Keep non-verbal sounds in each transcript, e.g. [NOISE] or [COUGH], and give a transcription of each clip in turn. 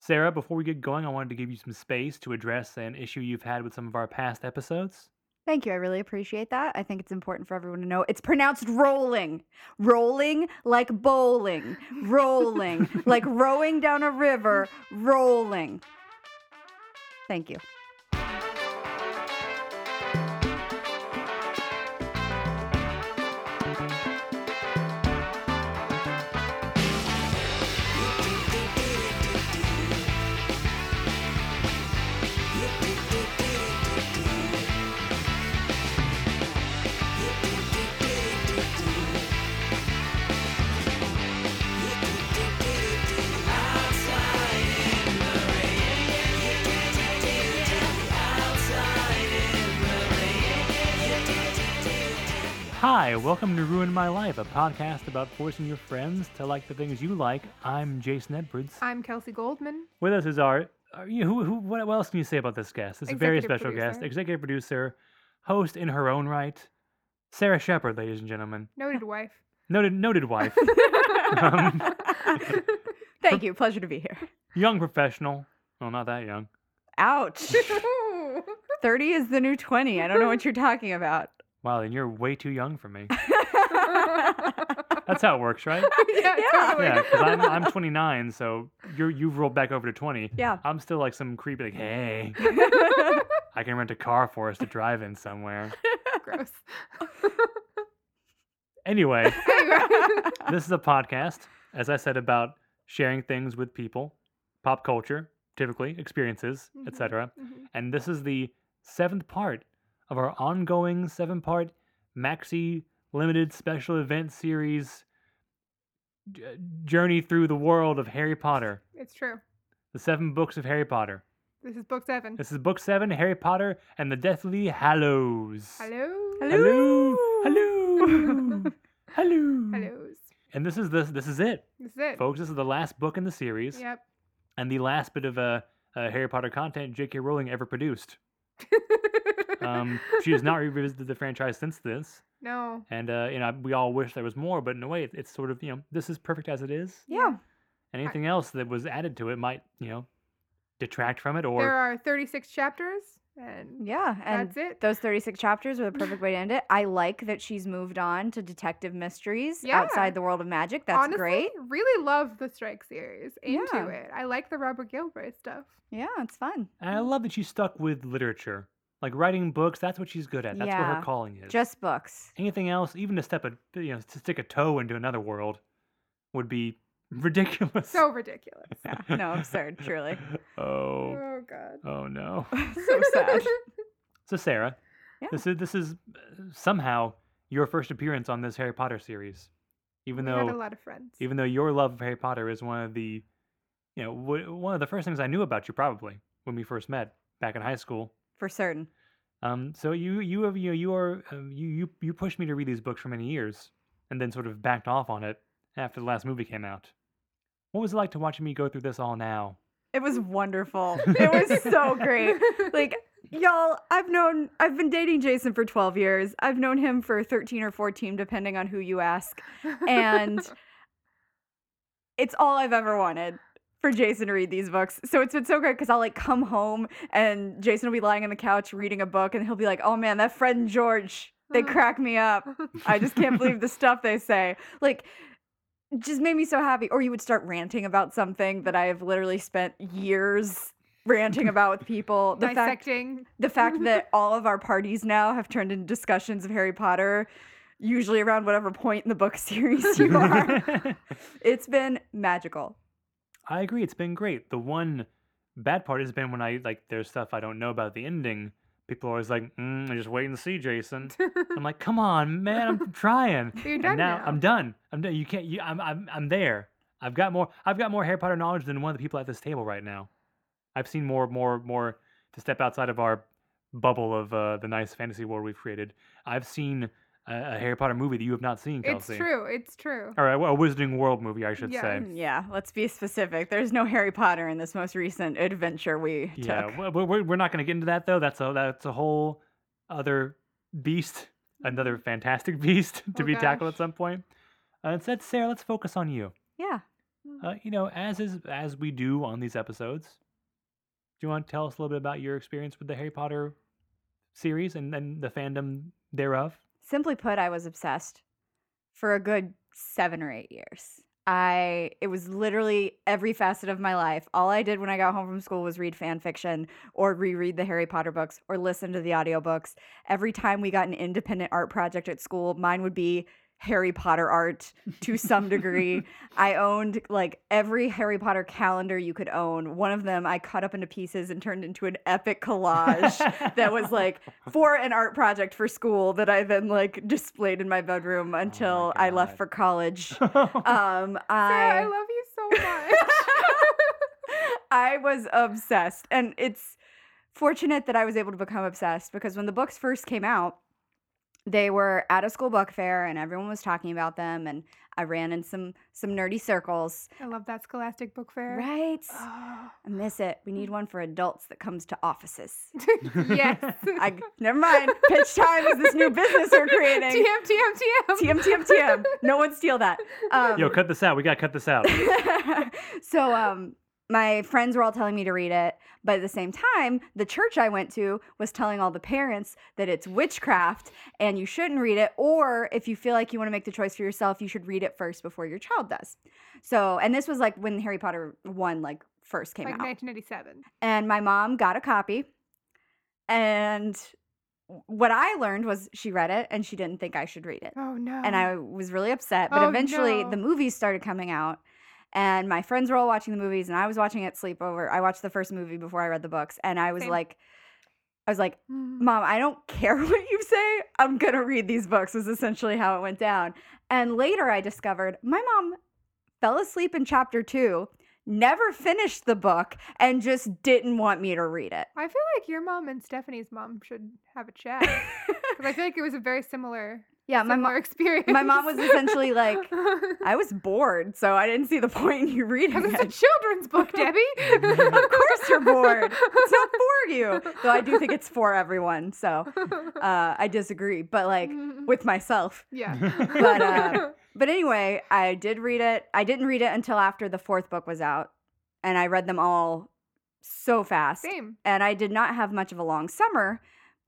Sarah, before we get going, I wanted to give you some space to address an issue you've had with some of our past episodes. Thank you. I really appreciate that. I think it's important for everyone to know it's pronounced rolling. Rolling like bowling. Rolling [LAUGHS] like rowing down a river. Rolling. Thank you. Hi, welcome to Ruin My Life, a podcast about forcing your friends to like the things you like. I'm Jason Edwards. I'm Kelsey Goldman. With us is our, you, who, who, what, what else can you say about this guest? This is a very Executive special guest, producer. executive producer, host in her own right, Sarah Shepard, ladies and gentlemen. Noted wife. Noted, noted wife, [LAUGHS] Um, [LAUGHS] Thank you. Pleasure to be here. young professional. Well, not that young. Ouch. [LAUGHS] 30 is the new 20. I don't know what you're talking about. Wow, then you're way too young for me. [LAUGHS] That's how it works, right? [LAUGHS] yeah, Yeah. totally. Yeah, because I'm, I'm 29, so you're, you've rolled back over to 20. yeah. I'm still like some creepy, like, hey, [LAUGHS] I can rent a car for us to drive in somewhere. Gross. Anyway, Anyway. this is a podcast, as I said, about sharing things with people, pop culture, typically experiences, Mhm. etc. Mhm. And this is the seventh part of our ongoing seven-part maxi limited special event series journey through the world of Harry Potter. It's true. The seven books of Harry Potter. This is book seven. This is book seven, Harry Potter and the Deathly Hallows. Hello. Hello. [LAUGHS] Hello. Hello. Hellos. And this is this this is it, This is it. folks. This is the last book in the series, Yep. and the last bit of uh, uh, Harry Potter content J.K. Rowling ever produced. [LAUGHS] Um, she has not revisited the franchise since this, no. and uh, you know we all wish there was more, but in a way, it- it's sort of you know this is perfect as it is. Yeah. Anything else that was added to it might you know detract from it, or There are 36 chapters, and Yeah. And that's it. those 36 chapters are the perfect way to end it. I like that she's moved on to detective mysteries Yeah. outside the world of magic. That's Honestly, great. Really love the Strike series. Into Yeah. it. I like the Robert Galbraith stuff. Yeah, it's fun. And I love that she stuck with literature, like writing books. That's what she's good at. That's what Yeah, her calling is. Just books. anything else, even to step a you know to stick a toe into another world, would be [LAUGHS] ridiculous. So ridiculous. Yeah. [LAUGHS] No, absurd, truly. oh, Oh God. oh no. [LAUGHS] so sad. So Sarah, Yeah. this is this is uh, somehow your first appearance on this Harry Potter series, even we had a though lot of friends. even though your love of Harry Potter is one of the, you know, w- one of the first things I knew about you probably when we first met back in high school. For certain. Um, so you you have you know, you are um, you you you pushed me to read these books for many years, and then sort of backed off on it after the last movie came out. What was it like to watch me go through this all now? It was wonderful. [LAUGHS] It was so great. [LAUGHS] Like, y'all, I've known, I've been dating Jason for 12 years. I've known him for 13 or 14, depending on who you ask. And [LAUGHS] it's all I've ever wanted for Jason to read these books. So it's been so great because I'll like come home and Jason will be lying on the couch reading a book and he'll be like, oh man, that Fred and George, they crack me up. I just can't believe the stuff they say. Like, just made me so happy. Or you would start ranting about something that I have literally spent years ranting [LAUGHS] about with people. The fact, the fact that [LAUGHS] all of our parties now have turned into discussions of Harry Potter, usually around whatever point in the book [LAUGHS] series you are. it's been magical. I agree. It's been great. The one bad part has been when I like there's stuff I don't know about the ending. People are always like, mm, "I "Just wait and see, Jason." I'm like, "Come on, man! I'm [LAUGHS] trying." You're And done now, now. I'm done. I'm done. You can't. You, I'm. I'm. I'm there. I've got more. I've got more Harry Potter knowledge than one of the people at this table right now. I've seen more, more, more to step outside of our bubble of uh, the nice fantasy world we've created. I've seen a, a Harry Potter movie that you have not seen, It's true. It's true. Or a, a Wizarding World movie, I should Yeah. say. Yeah, let's be specific. There's no Harry Potter in this most recent adventure we Yeah, took. we- we- we're, we're not going to get into that though. That's a that's a whole other beast, another fantastic [LAUGHS] beast to Oh, be tackled at some point. Uh, instead, Sarah, let's focus on you. Yeah. uh, you know, as is as we do on these episodes, do you want to tell us a little bit about your experience with the Harry Potter series and then the fandom thereof? Simply put, I was obsessed for a good seven or eight years. I it was literally every facet of my life. All I did when I got home from school was read fan fiction or reread the Harry Potter books or listen to the audiobooks. Every time we got an independent art project at school, mine would be Harry Potter art to some degree. [LAUGHS] I owned like every Harry Potter calendar you could own. One of them I cut up into pieces and turned into an epic collage that was [LAUGHS] like for an art project for school that I then like displayed in my bedroom until I left for college. Oh [LAUGHS] Um, Sarah, I I love you so much. I was obsessed, and it's fortunate that I was able to become obsessed because when the books first came out, they were at a school book fair, and everyone was talking about them, and I ran in some some nerdy circles. I love that Scholastic Book Fair. Right. Oh. I miss it. We need one for adults that comes to offices. [LAUGHS] yes. [LAUGHS] I never mind. Pitch time is this new business we're creating. TM, TM, TM. TM TM TM. No one steal that. [LAUGHS] Um, Yo, cut this out. We gotta cut this out. so um my friends were all telling me to read it, but at the same time, the church I went to was telling all the parents that it's witchcraft and you shouldn't read it or if you feel like you want to make the choice for yourself, you should read it first before your child does. So, and this was like when Harry Potter 1 like first came out. like out. 1987. And my mom got a copy and what I learned was she read it and she didn't think I should read it Oh no. and I was really upset. But Oh, eventually, no. the movies started coming out, and my friends were all watching the movies, and I was watching it sleepover. I watched the first movie before I read the books, and I was Same. like, I was like, Mm. Mom, I don't care [LAUGHS] what you say. I'm gonna read these books. Was essentially how it went down. And later, I discovered my mom fell asleep in chapter two. Never finished the book and just didn't want me to read it. I feel like your mom and Stephanie's mom should have a chat [LAUGHS] because I feel like it was a very similar, yeah, my similar mom. experience. My mom was essentially like, [LAUGHS] I was bored, so I didn't see the point in you reading Because it. it's a children's book, [LAUGHS] Debbie. of course you're bored. [LAUGHS] It's not for you. Though I do think it's for everyone. So uh, I disagree, but like with myself. yeah. But uh, but anyway, I did read it. I didn't read it until after the fourth book was out, and I read them all so fast. Same. And I did not have much of a long summer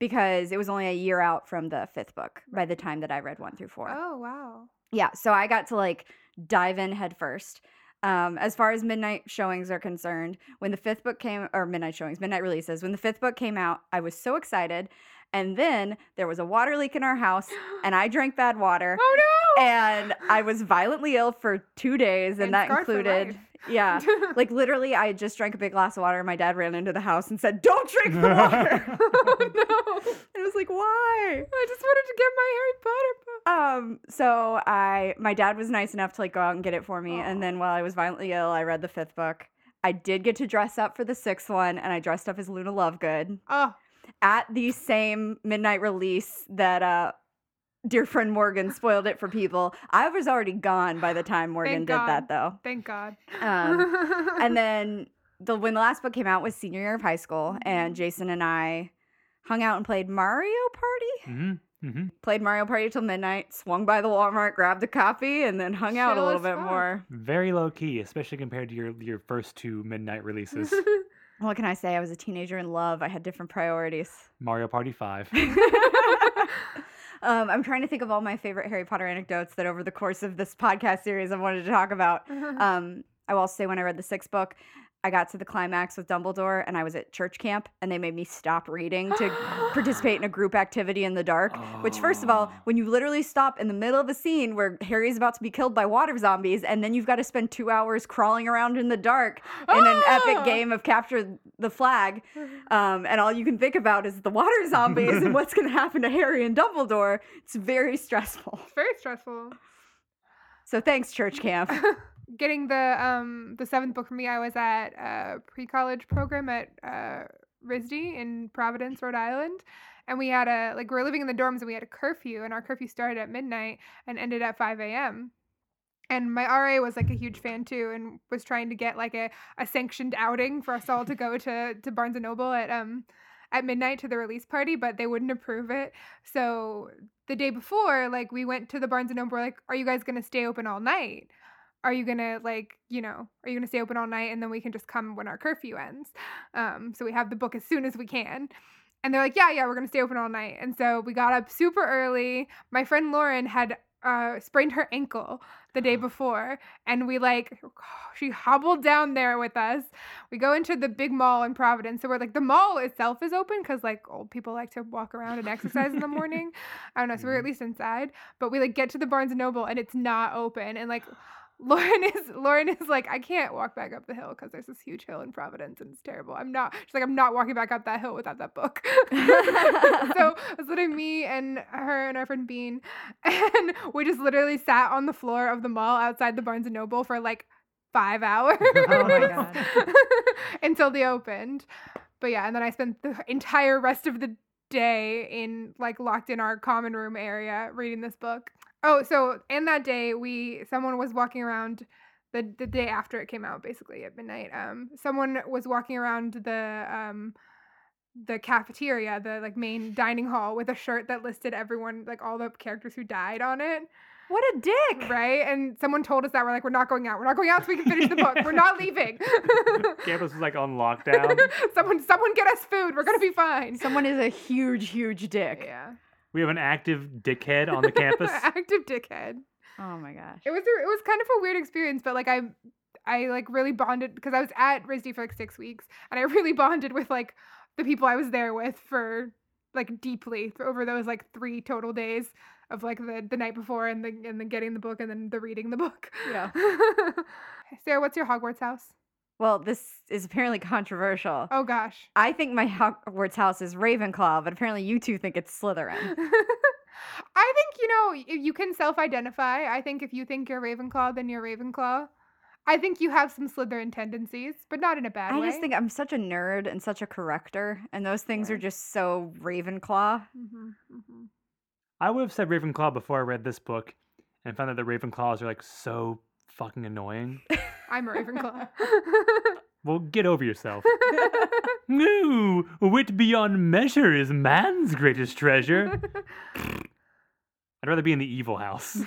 because it was only a year out from the fifth book by the time that I read one through four. Oh wow. Yeah, so I got to like dive in headfirst. Um, as far as midnight showings are concerned, when the fifth book came, or midnight showings, midnight releases, when the fifth book came out, I was so excited. And then there was a water leak in our house, [GASPS] and I drank bad water, oh no. and I was violently ill for two days, and, And that included. Yeah, [LAUGHS] like literally, I just drank a big glass of water, and my dad ran into the house and said, "Don't drink the water." oh [LAUGHS] [LAUGHS] no. and I was like, "Why?" I just wanted to get my Harry Potter book. Um, so I my dad was nice enough to like go out and get it for me. And then while I was violently ill, I read the fifth book. I did get to dress up for the sixth one, and I dressed up as Luna Lovegood Oh, at the same midnight release that uh dear friend Morgan spoiled it for people. I was already gone by the time Morgan Thank did that though. thank God. Um [LAUGHS] and then the when the last book came out was senior year of high school, Mm-hmm. and Jason and I hung out and played Mario Party hmm hmm played Mario Party till midnight, swung by the Walmart, grabbed a copy, and then hung out a little bit fuck. more. Very low key, especially compared to your your first two midnight releases. [LAUGHS] What can I say? I was a teenager in love. I had different priorities. Mario Party Five. [LAUGHS] um, I'm trying to think of all my favorite Harry Potter anecdotes that over the course of this podcast series I wanted to talk about. [LAUGHS] Um, I will also say when I read the sixth book, I got to the climax with Dumbledore and I was at church camp and they made me stop reading to [GASPS] participate in a group activity in the dark. Which, first of all, Oh. when you literally stop in the middle of a scene where Harry's about to be killed by water zombies, and then you've got to spend two hours crawling around in the dark in an Ah! epic game of capture the flag, um, and all you can think about is the water [LAUGHS] zombies and what's going to happen to Harry and Dumbledore, it's very stressful. It's very stressful. So thanks, church camp. [LAUGHS] Getting the um the seventh book for me, I was at a pre college program at uh, RISD in Providence, Rhode Island. And we had a like we were living in the dorms and we had a curfew and our curfew started at midnight and ended at five AM. And my RA was like a huge fan too and was trying to get like a, a sanctioned outing for us all to go to, to Barnes and Noble at um at midnight to the release party, but they wouldn't approve it. So the day before, like we went to the Barnes and Noble, we're like, Are you guys gonna stay open all night? Are you gonna like you know are you gonna stay open all night and then we can just come when our curfew ends? Um so we have the book as soon as we can. And they're like yeah yeah we're gonna stay open all night. And so we got up super early. My friend lauren had uh sprained her ankle the day before and we like [SIGHS] she hobbled down there with us. We go into the big mall in providence so we're like the mall itself is open because like old people like to walk around and exercise in the [LAUGHS] morning. I don't know so we're at Mhm. least inside but we like get to the barnes and noble and it's not open and like Lauren [LAUGHS] is Lauren is like I can't walk back up the hill because there's this huge hill in Providence and it's terrible. I'm not. She's like I'm not walking back up that hill without that book. [LAUGHS] so it's literally me and her and our friend Bean, [LAUGHS] and we just literally sat on the floor of the mall outside the Barnes and Noble for like five hours. Oh my God. until they opened. But yeah, and then I spent the entire rest of the day in like locked in our common room area reading this book. Oh, so in that day we someone was walking around the the day after it came out basically at midnight. Um someone was walking around the um the cafeteria, the like main dining hall with a shirt that listed everyone like all the characters who died on it. what a dick. Right? And someone told us that we're like we're not going out. We're not going out so we can finish the book. We're not leaving. [LAUGHS] Campus was like on lockdown. [LAUGHS] someone someone get us food. We're going to be fine. Someone is a huge, huge dick. Yeah. We have an active dickhead on the [LAUGHS] campus. Active dickhead. Oh my gosh. It was a, it was kind of a weird experience, but like I I like really bonded because I was at RISD for like six weeks, and I [LAUGHS] really bonded with like the people I was there with for like deeply over those like three total days of like the the night before and the and then getting the book and then the reading the book. Yeah. [LAUGHS] Sarah, what's your Hogwarts house? Well, this is apparently [LAUGHS] controversial. Oh gosh. I think my Hogwarts house is Ravenclaw, but apparently you two think it's Slytherin. [LAUGHS] I think you know you can self-identify. I think if you think you're Ravenclaw, then you're Ravenclaw. I think you have some Slytherin tendencies, but not in a bad I way. I just think I'm such a nerd and such a corrector, and those things Yeah. are just so Ravenclaw. hmm hmm I would have said Ravenclaw before I read this book and found out that Ravenclaws are like so fucking annoying. I'm a Ravenclaw. [LAUGHS] Well, get over yourself. [LAUGHS] No, wit beyond measure is man's greatest treasure. I'd rather be in the evil house. [LAUGHS]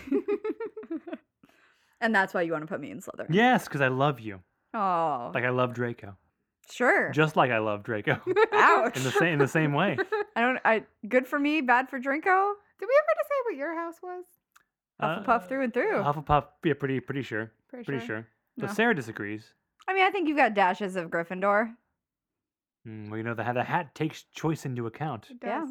and that's why you want to put me in Slytherin. yes, because I love you. Oh, Like I love Draco. sure. Just like I love Draco. Ouch. In the same in the same way. I don't. I good for me, bad for Draco. Did we ever decide what your house was? Hufflepuff through and through. Hufflepuff, yeah, pretty pretty sure. Pretty, Pretty sure. But No. Sarah disagrees. I mean, I think you've got dashes of Gryffindor, Mm, well, you know the, the hat takes choice into account. It Yeah.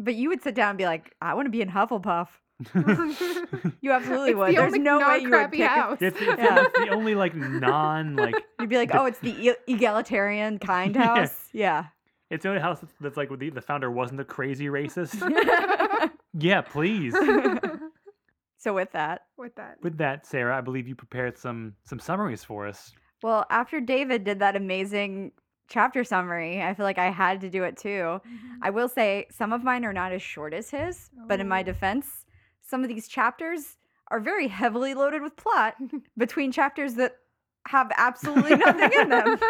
but you would sit down and be like, "I want to be in Hufflepuff." [LAUGHS] [LAUGHS] You absolutely It's would. the There's only no way you would non-crappy pick. a- house. it's, it's, Yeah. it's the only like non like [LAUGHS] You'd be like, "Oh, it's the e- egalitarian kind Yeah. house." Yeah. it's the only house that's, that's like the, the founder wasn't a crazy racist. yeah, please. So with that, With that. With that, Sarah, I believe you prepared some some summaries for us. well, after David did that amazing chapter summary, I feel like I had to do it too. Mm-hmm. I will say some of mine are not as short as his, but in my Oh. defense, some of these chapters are very heavily loaded with plot [LAUGHS] between chapters that have absolutely nothing in them. [LAUGHS]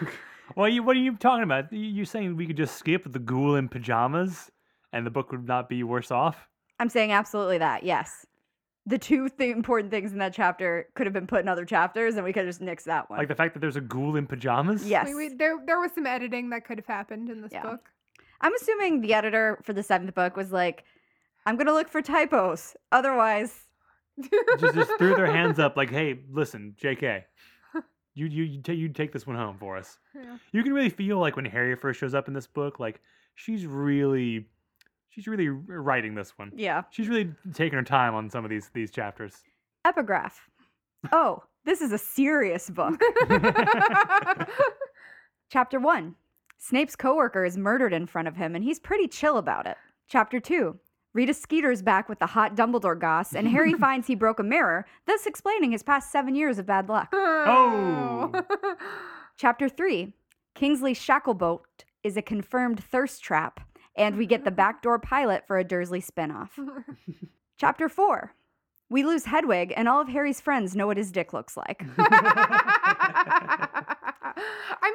[LAUGHS] Well, you, what are you talking about? You're saying we could just skip the ghoul in pajamas, and the book would not be worse off? I'm saying absolutely that. Yes. The two [LAUGHS] th- important things in that chapter could have been put in other chapters, and we could have just nixed that one. Like the fact that there's a ghoul in pajamas? yes. We, we, there, there was some editing that could have happened in this Yeah. book. I'm assuming the editor for the seventh book was like, I'm going to look for typos. Otherwise, [LAUGHS] just, just threw their hands up like, hey, listen, JK, you you you, ta- you take this one home for us. Yeah. You can really feel like when Harry first shows up in this book, like she's really, she's really writing this one. yeah. She's really taking her time on some of these these chapters. Epigraph. Oh, this is a serious book. [LAUGHS] [LAUGHS] Chapter 1 Snape's coworker is murdered in front of him, and he's pretty chill about it. Chapter 2 Rita Skeeter's back with the hot Dumbledore goss, and Harry [LAUGHS] finds he broke a mirror, thus explaining his past seven years of bad luck. Oh. Chapter 3 Kingsley Shacklebolt is a confirmed thirst trap, and we get the backdoor pilot for a Dursley spinoff. [LAUGHS] Chapter 4 We lose Hedwig, and all of Harry's friends know what his dick looks like. [LAUGHS] I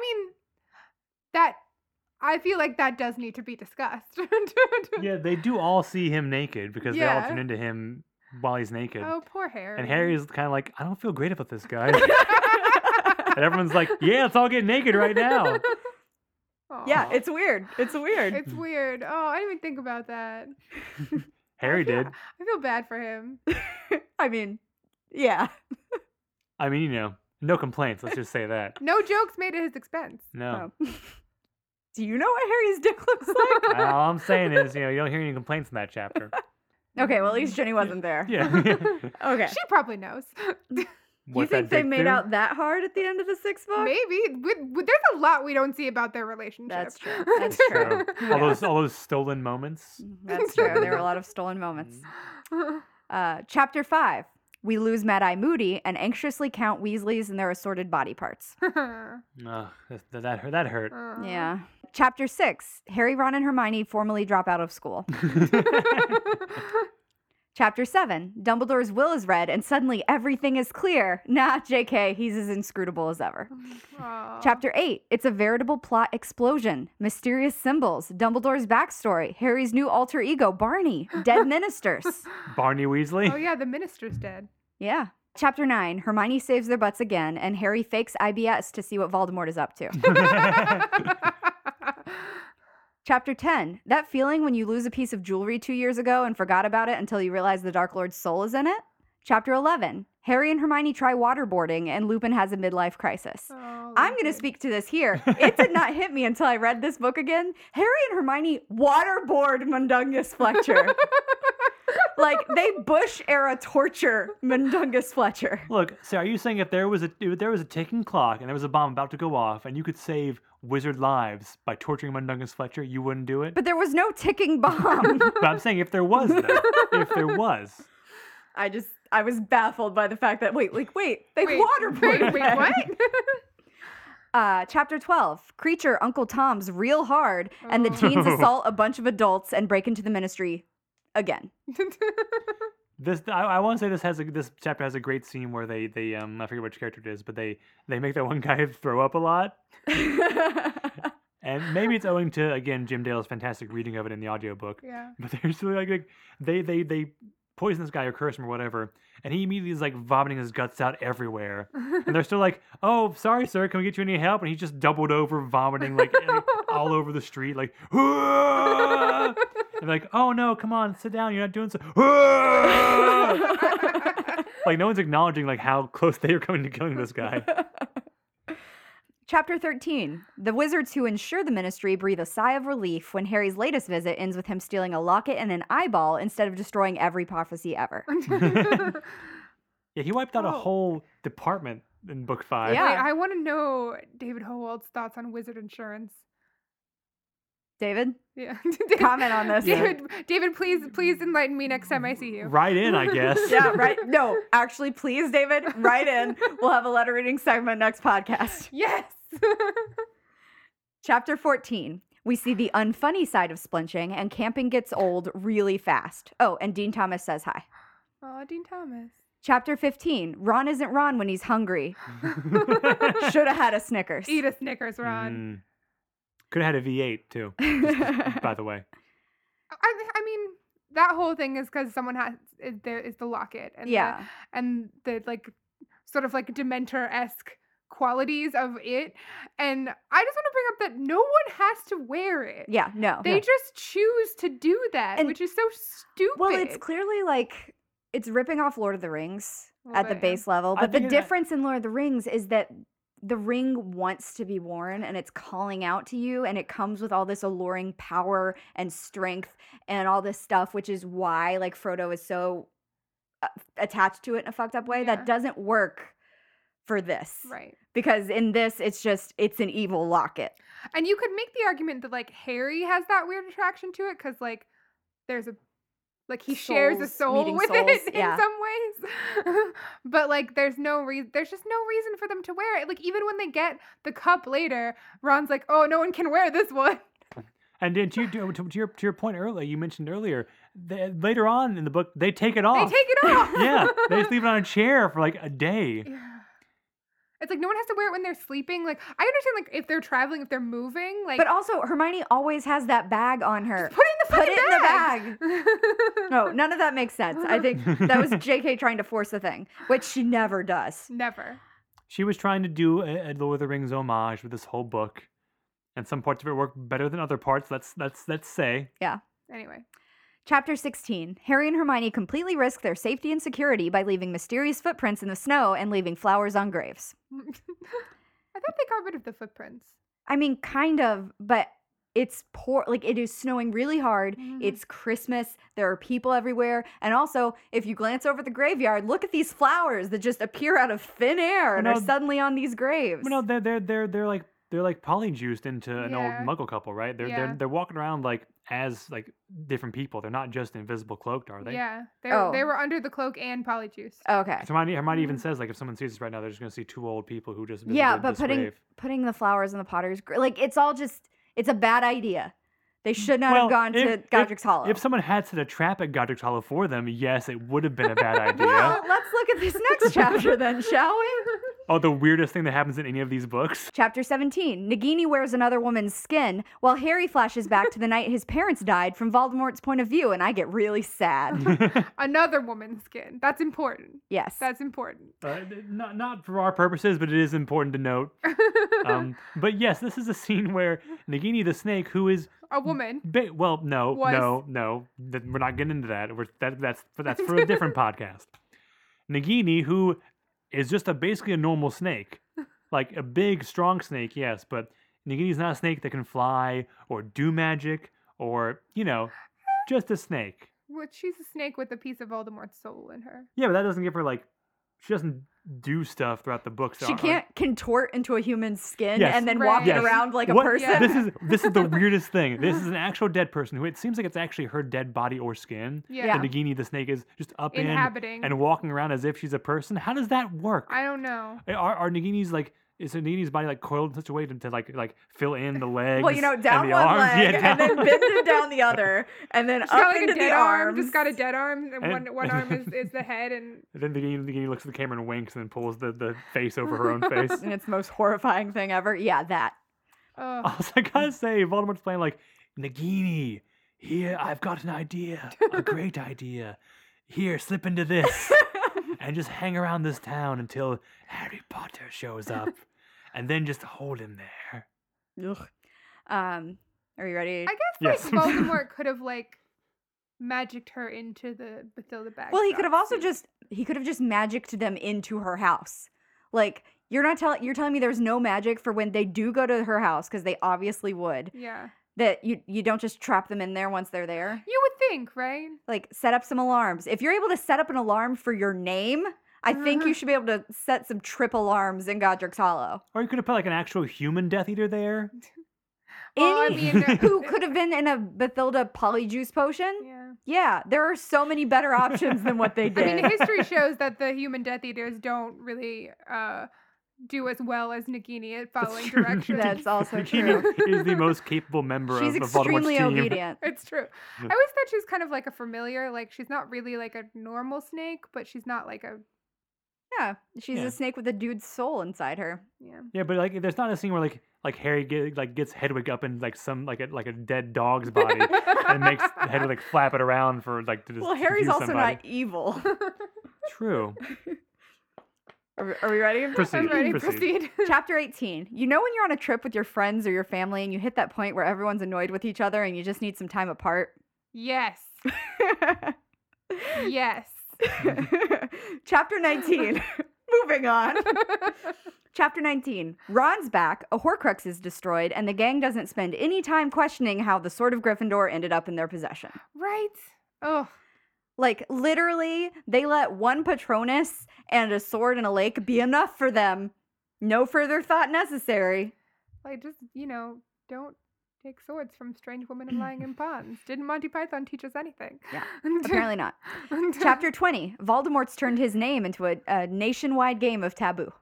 mean, that I feel like that does need to be discussed. [LAUGHS] yeah, they do all see him naked because they all Yeah. turn into him while he's naked. Oh, poor Harry. And Harry's kind of like, I don't feel great about this, guy. and everyone's like, Yeah, let's all get naked right now. Yeah, it's weird. It's weird. it's weird. Oh, I didn't even think about that. [LAUGHS] Harry I feel- did. I feel bad for him. [LAUGHS] I mean, yeah. I mean, you know, no complaints. Let's just say that. No jokes made at his expense. No. Oh. [LAUGHS] Do you know what Harry's dick looks like? All I'm saying is, you know, you don't hear any complaints in that chapter. okay, well at least Ginny wasn't there. Yeah. Okay. She probably knows. You think they made do? out that hard at the end of the sixth book? Maybe. With, with, there's a lot we don't see about their relationship. That's true. [LAUGHS] That's true. True. All those all those stolen moments. [LAUGHS] That's true. There were a lot of stolen moments. [LAUGHS] Uh, chapter five. We lose Mad Eye Moody and anxiously count Weasleys and their assorted body parts. Ugh, that, that hurt. That hurt. Yeah. Chapter six. Harry, Ron, and Hermione formally drop out of school. Chapter seven. Dumbledore's will is read and suddenly everything is clear. [LAUGHS] Nah, JK, he's as inscrutable as ever. Aw. Chapter 8. It's a veritable plot explosion. Mysterious symbols. Dumbledore's backstory. Harry's new alter ego, Barny. Dead [LAUGHS] ministers. [LAUGHS] Barny Weasley. Oh yeah, the minister's dead. Yeah. Chapter 9. Hermione saves their butts again, and Harry fakes IBS to see what Voldemort is up to. Chapter 10. That feeling when you lose a piece of jewelry two years ago and forgot about it until you realize the Dark Lord's soul is in it. Chapter 11. Harry and Hermione try waterboarding, and Lupin has a midlife crisis. Oh, I'm going to speak to this here. [LAUGHS] It did not hit me until I read this book again. Harry and Hermione waterboard Mundungus Fletcher. [LAUGHS] like they Bush era torture Mundungus Fletcher. Look, so are you saying if there was a if there was a ticking clock and there was a bomb about to go off and you could save wizard lives by torturing Mundungus Fletcher, you wouldn't do it? But there was no ticking bomb. [LAUGHS] But I'm saying if there was, though, if there was, I just I was baffled by the fact that wait, like wait, they Wait, waterboard. wait, wait, what? [LAUGHS] Uh, chapter 12 Kreacher Uncle Tom's Real Hard, and the teens [LAUGHS] assault a bunch of adults and break into the ministry again. [LAUGHS] this I, I want to say this has a this chapter has a great scene where they they um I forget which character it is, but they they make that one [LAUGHS] guy throw up a lot. [LAUGHS] And maybe it's owing to again Jim Dale's fantastic reading of it in the audiobook. yeah. But there's really like, like they they they poison this guy or curse him or whatever, and he immediately is like vomiting his guts out everywhere. And they're still like, "Oh, sorry, sir, can we get you any help?" And he's just doubled over, vomiting like all over the street, like. And they're like, "Oh no, come on, sit down. You're not doing so." [LAUGHS] Like no one's acknowledging like how close they are coming to killing this guy. [LAUGHS] Chapter 13 The wizards who insure the ministry breathe a sigh of relief when Harry's latest visit ends with him stealing a locket and an eyeball instead of destroying every prophecy ever. [LAUGHS] Yeah, he wiped out a Oh. whole department in book five. Yeah. Wait, I want to know David Howald's thoughts on wizard insurance. David, Yeah. [LAUGHS] comment on this. David, David, please, please enlighten me next time I see you. Right in, I guess. [LAUGHS] Yeah, right. [LAUGHS] No, actually, please, David, write in. We'll have a letter reading segment next podcast. Yes. Chapter 14. We see the unfunny side of splinching, and camping gets old really fast. Oh, and Dean Thomas says hi. oh, Dean Thomas. Chapter 15. Ron isn't Ron when he's hungry. Should have had a Snickers. Eat a Snickers, Ron. Mm. Could have had a V8 too, [LAUGHS] by the way. I, I mean, that whole thing is because someone has is, there is the locket and the- yeah. and the like sort of like Dementor esque qualities of it, and I just want to bring up that no one has to wear it. Yeah, no. They just choose to do that, And- which is so stupid. Well, it's clearly like it's ripping off Lord of the Rings Little at the base level. But the think it- difference in Lord of the Rings is that the ring wants to be worn and it's calling out to you and it comes with all this alluring power and strength and all this stuff, which is why like Frodo is so uh, attached to it in a fucked up way. Yeah. That doesn't work for this. right. Because in this, it's just, it's an evil locket. And you could make the argument that like Harry has that weird attraction to it because like there's a like he shares a soul with souls, it [LAUGHS] in yeah. some ways. [LAUGHS] but like there's no reason there's just no reason for them to wear it. Like even when they get the cup later, Ron's like, "Oh, no one can wear this one." And then to, you- to, to your to your point earlier, you mentioned earlier, the, later on in the book, they take it off. They take it [LAUGHS] off. yeah, they just leave it on a chair for like a day. Yeah. It's like no one has to wear it when they're sleeping. Like I understand, like if they're traveling, if they're moving, like But also, Hermione always has that bag on her. put it in the Put fucking it in the bag. [LAUGHS] No, none of that makes sense. I think that was [LAUGHS] JK trying to force the thing, which she never does. Never. She was trying to do a, a Lord of the Rings homage with this whole book, and some parts of it work better than other parts. Let's let's let's say. Yeah. Anyway. Chapter 16 Harry and Hermione completely risk their safety and security by leaving mysterious footprints in the snow and leaving flowers on graves. [LAUGHS] I thought they got rid of the footprints. I mean, kind of, but it's poor. Like, it is snowing really hard. Mhm. It's Christmas. There are people everywhere. And also, if you glance over the graveyard, look at these flowers that just appear out of thin air and Well, are suddenly on these graves. Well, no, they're they're they're they're like they're like polyjuiced into an Yeah. old Muggle couple, right? They're Yeah. they're they're walking around like as like different people. They're not just invisible cloaked, are they? Yeah. They Oh. they were under the cloak and polyjuice. okay. So Hermione, Hermione even Mhm. says like if someone sees this right now, they're just gonna see two old people who just Yeah, but putting grave. putting the flowers in the potter's gra- like it's all just it's a bad idea. They should not Well, have gone if- to if- Godric's Hollow. If someone had set a trap at Godric's Hollow for them, yes, it would have been a bad [LAUGHS] idea. well, let's look at this next chapter then, shall we? [LAUGHS] oh, the weirdest thing that happens in any of these books. Chapter 17. Nagini wears another woman's skin while Harry flashes back to the night his parents died from Voldemort's point of view, and I get really sad. [LAUGHS] [LAUGHS] Another woman's skin. That's important. Yes. That's important. Uh, not not for our purposes, but it is important to note. [LAUGHS] Um, but yes, this is a scene where Nagini the snake, who is a woman. ba- well, no, Was. no, no, th- we're not getting into that. We're, that that's that's for a different podcast. Nagini, who is just a basically a normal snake, like a big, strong snake, yes, but Nagini's not a snake that can fly or do magic or you know, just a snake. Well, she's a snake with a piece of Voldemort's soul in her. Yeah, but that doesn't give her like she doesn't do stuff throughout the book. so she aren't- can't contort into a human skin Yes. and then Right. walk it Yes. around like a person. Yeah. This is this is the [LAUGHS] weirdest thing. This is an actual dead person who it seems like it's actually her dead body or skin. Yeah. And Nagini the snake is just up in Inhabiting. and walking around as if she's a person. How does that work? I don't know. Are, are Nagini's like is Nagini's body like coiled in such a way to, to like like fill in the legs? well, you know, down and one arms? [LAUGHS] leg Yeah, and then down- bend it down [LAUGHS] the other, and then She's up got like into a dead the arm. arms. Just got a dead arm, and, And- one one arm is, [LAUGHS] is the head, and And then Nagini, Nagini looks at the camera and winks and then pulls the, the face over her own face. and it's the most horrifying thing ever. Yeah, that. uh, Also, I gotta say, Voldemort's playing like Nagini. Here, I've got an idea, a great idea. Here, slip into this, and just hang around this town until Harry Potter shows up, [LAUGHS] and then just hold him there. Ugh. Um, are you ready? I guess Yes. like Voldemort [LAUGHS] could have like magicked her into the Bathilda bag. Well, he could have also just he could have just magicked them into her house. Like you're not telling you're telling me there's no magic for when they do go to her house because they obviously would. Yeah. That you you don't just trap them in there once they're there. You would think, right? Like set up some alarms. If you're able to set up an alarm for your name, I think you should be able to set some trip alarms in Godric's Hollow. Or you could have put like an actual human Death Eater there. [LAUGHS] Well, I Any mean, who could have been in a Bathilda polyjuice potion? Yeah. Yeah, there are so many better options than what they did. [LAUGHS] I mean, history [LAUGHS] shows that the human Death Eaters don't really uh, do as well as Nagini at following true. directions. That's also Nagini is the most capable member She's of, of Voldemort's extremely team. obedient. It's true. [LAUGHS] I always thought she was kind of like a familiar. Like she's not really like a normal snake, but she's not like a Yeah, she's Yeah. a snake with a dude's soul inside her. yeah. Yeah, but like, there's not a scene where like like Harry get, like gets Hedwig up in like some like a like a dead dog's [LAUGHS] body and makes Hedwig like flap it around for like to just Well, Harry's also somebody. not evil. [LAUGHS] True. Are we, are we ready? Proceed. I'm ready. proceed. Proceed. [LAUGHS] Chapter 18. You know when you're on a trip with your friends or your family and you hit that point where everyone's annoyed with each other and you just need some time apart? yes. [LAUGHS] Yes. [LAUGHS] Chapter 19. Moving on. Chapter 19. Ron's back, a Horcrux is destroyed, and the gang doesn't spend any time questioning how the Sword of Gryffindor ended up in their possession. right. Oh. Like, literally, they let one Patronus and a sword in a lake be enough for them. No further thought necessary. Like just you know, don't take swords from strange women and lying in [LAUGHS] ponds. Didn't Monty Python teach us anything? Yeah, [LAUGHS] Apparently not. [LAUGHS] Chapter 20. Voldemort's turned his name into a, a nationwide game of taboo.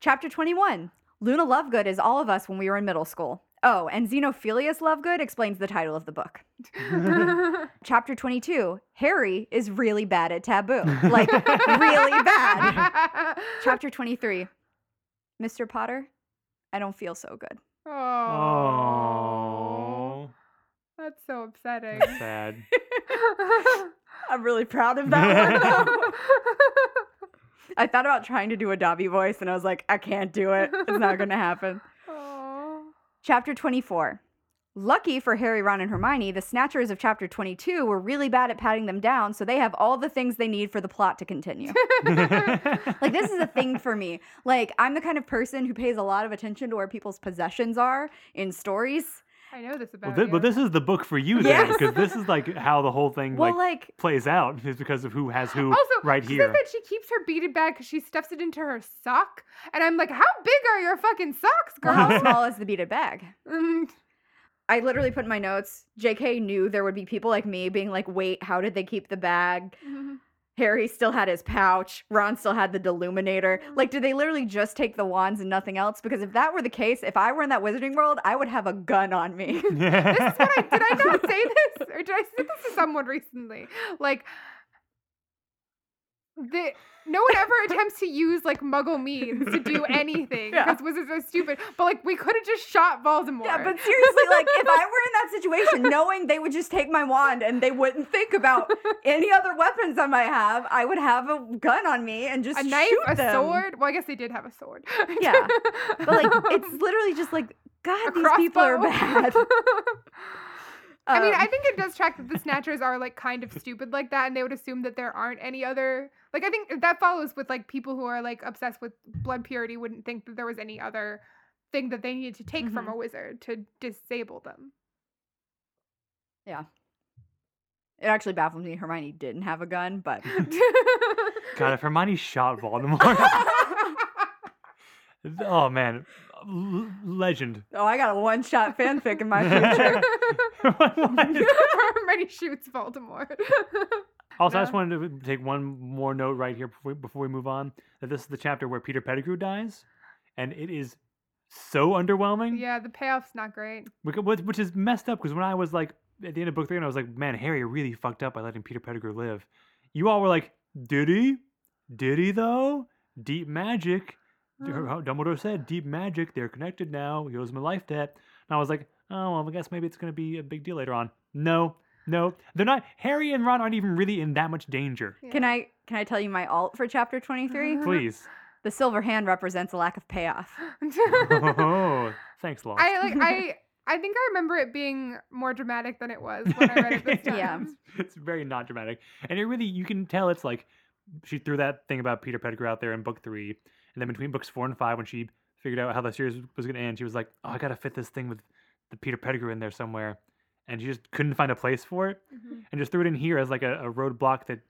Chapter 21. Luna Lovegood is all of us when we were in middle school. Oh, and Xenophilius Lovegood explains the title of the book. [LAUGHS] Chapter 22. Harry is really bad at taboo. [LAUGHS] Like, really bad. [LAUGHS] Chapter 23. Mr. Potter, I don't feel so good. Oh, that's so upsetting. that's sad. I'm really proud of that one. though. I thought about trying to do a Dobby voice and I was like, I can't do it. It's not going to happen. Aw. Chapter 24. Lucky for Harry, Ron, and Hermione, the Snatchers of Chapter 22 were really bad at patting them down, so they have all the things they need for the plot to continue. [LAUGHS] [LAUGHS] like, this is a thing for me. Like, I'm the kind of person who pays a lot of attention to where people's possessions are in stories. I know this about well, thi- you. well, this is the book for you then, Yes. because this is like how the whole thing Well, like like, plays out is because of who has who also, right here. she here. says that she keeps her beaded bag because she stuffs it into her sock, and I'm like, how big are your fucking socks, well, girl? how small [LAUGHS] is the beaded bag? Mm, I literally put in my notes, JK knew there would be people like me being like, wait, how did they keep the bag? mhm. Harry still had his pouch. Ron still had the Deluminator. Like, did they literally just take the wands and nothing else? Because if that were the case, if I were in that wizarding world, I would have a gun on me. [LAUGHS] This is what I did. I not [LAUGHS] say this, or did I say this to someone recently? Like, the no one ever attempts to use like Muggle means to do [LAUGHS] anything Yeah. because wizards are so stupid. But like, we could have just shot Voldemort. yeah, but seriously, like, if I were in that situation, [LAUGHS] knowing they would just take my wand and they wouldn't think about any other weapons I might have, I would have a gun on me and just a knife, shoot a them. sword. Well, I guess they did have a sword. Yeah. But like, it's [LAUGHS] literally just like, God, A these people are crossbow. bad. I mean, I Um, think it does track that the Snatchers are like kind of stupid like that, and they would assume that there aren't any other. Like, I think that follows with like people who are like obsessed with blood purity wouldn't think that there was any other thing that they needed to take from Mm-hmm. a wizard to disable them. Yeah. It actually baffles me. Hermione didn't have a gun, but [LAUGHS] God, if Hermione shot Voldemort, [LAUGHS] [LAUGHS] oh man, l- legend. oh, I got a one-shot fanfic in my future. Hermione shoots Voldemort. Also, I just wanted to take one more note right here before we, before we move on. That this is the chapter where Peter Pettigrew dies, and it is so underwhelming. yeah, the payoff's not great. Which, is messed up because when I was like at the end of book three, and I was like, man, Harry really fucked up by letting Peter Pettigrew live. You all were like, did he? Did he though? Deep magic. Oh. Dumbledore said, deep magic. They're connected now. He owes a life debt. And I was like, oh well, I guess maybe it's gonna be a big deal later on. No, no, they're not. Harry and Ron aren't even really in that much danger. Can I can I tell you my alt for chapter 23? [LAUGHS] Please. The silver hand represents a lack of payoff. [LAUGHS] oh, thanks, Lost. I like I. [LAUGHS] I think I remember it being more dramatic than it was when I read it this time. Yeah. it's very not dramatic, and it really you can tell it's like she threw that thing about Peter Pettigrew out there in book three, and then between books four and five, when she figured out how the series was going to end, she was like, "Oh, I gotta fit this thing with the Peter Pettigrew in there somewhere," and she just couldn't find a place for it, Mhm. and just threw it in here as like a, a roadblock that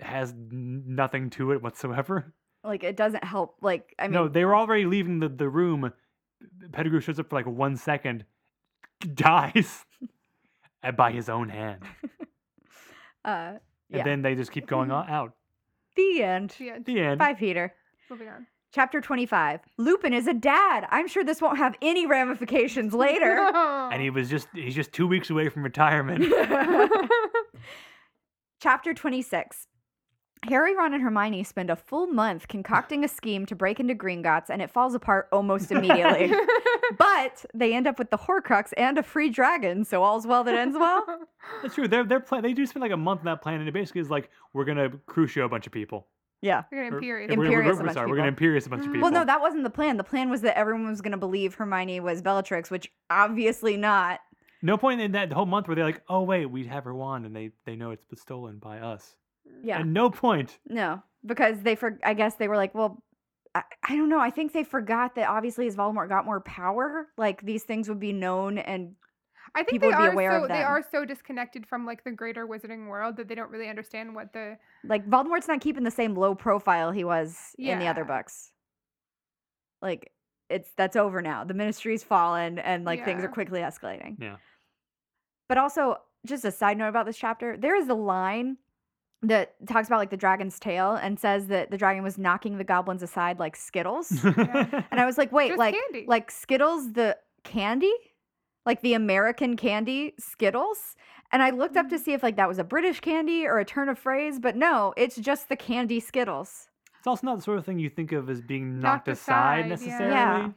has nothing to it whatsoever. Like it doesn't help. Like I mean, no, they were already leaving the, the room. Pettigrew shows up for like one second, [LAUGHS] dies, by his own hand. [LAUGHS] uh, yeah. And then they just keep going [LAUGHS] on out. the end. Yeah, The end. Bye, Peter. moving on. Chapter 25. Lupin is a dad. I'm sure this won't have any ramifications [LAUGHS] later. And he was just he's just two weeks away from retirement. [LAUGHS] [LAUGHS] Chapter 26. Harry, Ron, and Hermione spend a full month concocting a scheme to break into Gringotts, and it falls apart almost immediately. but they end up with the Horcrux and a free dragon, so all's well that ends well. That's true. They're they're plan- they do spend like a month in that plan, and it basically is like we're gonna crucio a bunch of people. Yeah. We're gonna Or- imperius. we're Imperius we're, a we're bunch of sorry, we're gonna imperius a bunch of people. Well, no, that wasn't the plan. The plan was that everyone was going to believe Hermione was Bellatrix, which obviously not. no point in that the whole month where they're like, oh wait, we have her wand, and they they know it's been stolen by us. Yeah. And no point. No, because they for I guess they were like, well, I, I don't know. I think they forgot that obviously as Voldemort got more power, like these things would be known and I think people they would be are aware of so they are so disconnected from like the greater wizarding world that they don't really understand what the like Voldemort's not keeping the same low profile he was in the other books. Like it's that's over now. The ministry's fallen and like things are quickly escalating. Yeah. But also, just a side note about this chapter, there is a line that talks about like the dragon's tail and says that the dragon was knocking the goblins aside like Skittles. [LAUGHS] Yeah. and I was like, wait, Just like candy. like Skittles the candy? Like the American candy Skittles? And I looked up to Mm. see if like that was a British candy or a turn of phrase, but no, it's just the candy Skittles. It's also not the sort of thing you think of as being Knocked knocked aside aside, yeah. necessarily. Yeah.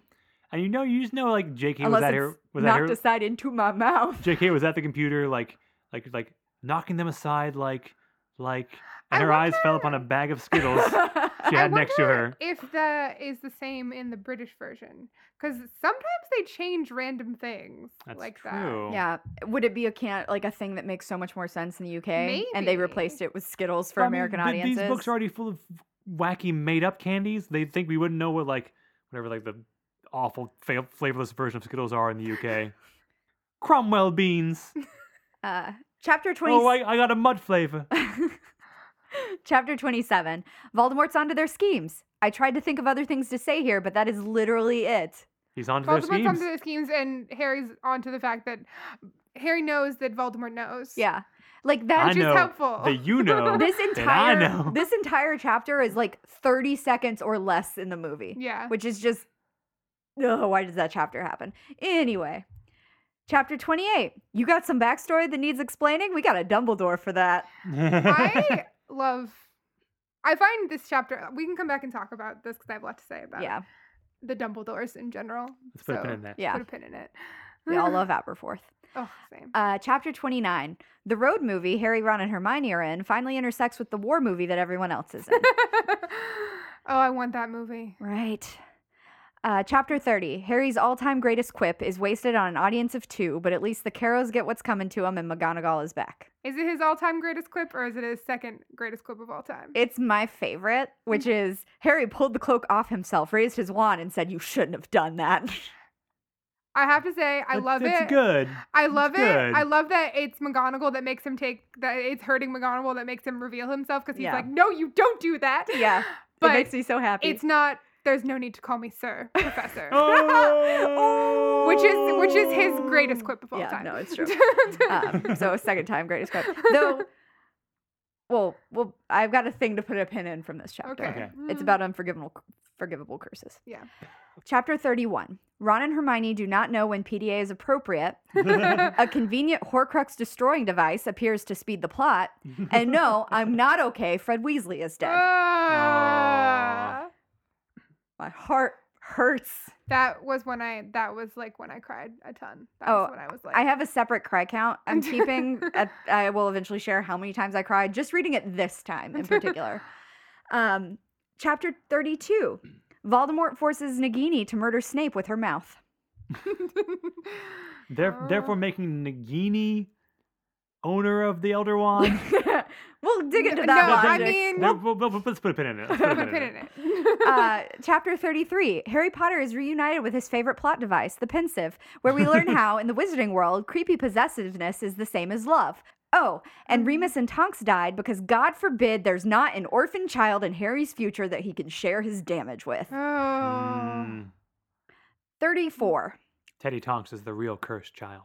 And you know, you just know like J.K. was Unless at it's her was at knocked her aside into my mouth. J.K. was at the computer like like like knocking them aside like like and I her eyes fell upon a bag of Skittles [LAUGHS] she I had next to her. If that is the same in the British version, because sometimes they change random things That's like true. yeah. Would it be a can like a thing that makes so much more sense in the UK? And they replaced it with Skittles for I mean, American th- audiences. These books are already full of wacky made up candies. They think we wouldn't know what like whatever like the awful fa- flavorless version of Skittles are in the UK. [LAUGHS] Cromwell beans. [LAUGHS] uh, chapter 20 Oh, I, I got a mud flavor. [LAUGHS] Chapter 27. Voldemort's onto their schemes. I tried to think of other things to say here, but that is literally it. He's on to their Voldemort's schemes. onto the schemes, and Harry's onto the fact that Harry knows that Voldemort knows. Yeah. Like that I which is know helpful. that you [LAUGHS] know. this and I entire know. [LAUGHS] this entire chapter is like 30 seconds or less in the movie. yeah. Which is just Ugh, why does that chapter happen? Anyway. Chapter 28. You got some backstory that needs explaining? We got a Dumbledore for that. I love. I find this chapter. We can come back and talk about this because I have a lot to say about Yeah. the Dumbledores in general. Let's put a pin so in that. Yeah. Put a pin in it. We all love [SIGHS] Aberforth. Oh, same. Uh, chapter 29. The road movie Harry, Ron, and Hermione are in finally intersects with the war movie that everyone else is in. [LAUGHS] oh, I want that movie. right. Uh, chapter 30. Harry's all time greatest quip is wasted on an audience of two, but at least the Carrows get what's coming to them and McGonagall is back. Is it his all-time greatest quip, or is it his second greatest quip of all time? It's my favorite, which is Harry pulled the cloak off himself, raised his wand, and said, You shouldn't have done that. [LAUGHS] I have to say, I It's- love it's it. good. I love it. good. I love that it's McGonagall that makes him take that it's hurting McGonagall that makes him reveal himself because he's Yeah. like, no, you don't do that. yeah. [LAUGHS] but it makes me so happy. it's not. There's no need to call me sir, professor. [LAUGHS] Oh! which is which is his greatest quip of all Yeah, time. no, it's true. [LAUGHS] um, so second time greatest quip. Though, well, well, I've got a thing to put a pin in from this chapter. okay. Okay. It's about unforgivable, forgivable curses. Yeah. Chapter 31. Ron and Hermione do not know when PDA is appropriate. [LAUGHS] A convenient Horcrux destroying device appears to speed the plot. And no, I'm not okay. Fred Weasley is dead. Ah. My heart hurts. that was when I. That was like when I cried a ton. That Oh, was when I was like. I have a separate cry count. I'm [LAUGHS] keeping. At, I will eventually share how many times I cried. Just reading it this time in particular. [LAUGHS] um, chapter 32. Voldemort forces Nagini to murder Snape with her mouth. [LAUGHS] There- Oh. Therefore, making Nagini owner of the Elder Wand. [LAUGHS] we'll dig into that. no, that. I logic. mean, There- we'll well, well, let's put a pin in it. Let's [LAUGHS] put a pin in it. uh, chapter 33 Harry Potter is reunited with his favorite plot device, the Pensieve, where we learn [LAUGHS] how, in the wizarding world, creepy possessiveness is the same as love. Oh, and Remus and Tonks died because God forbid there's not an orphan child in Harry's future that he can share his damage with. Oh. Mm. 34. Teddy Tonks is the real cursed child.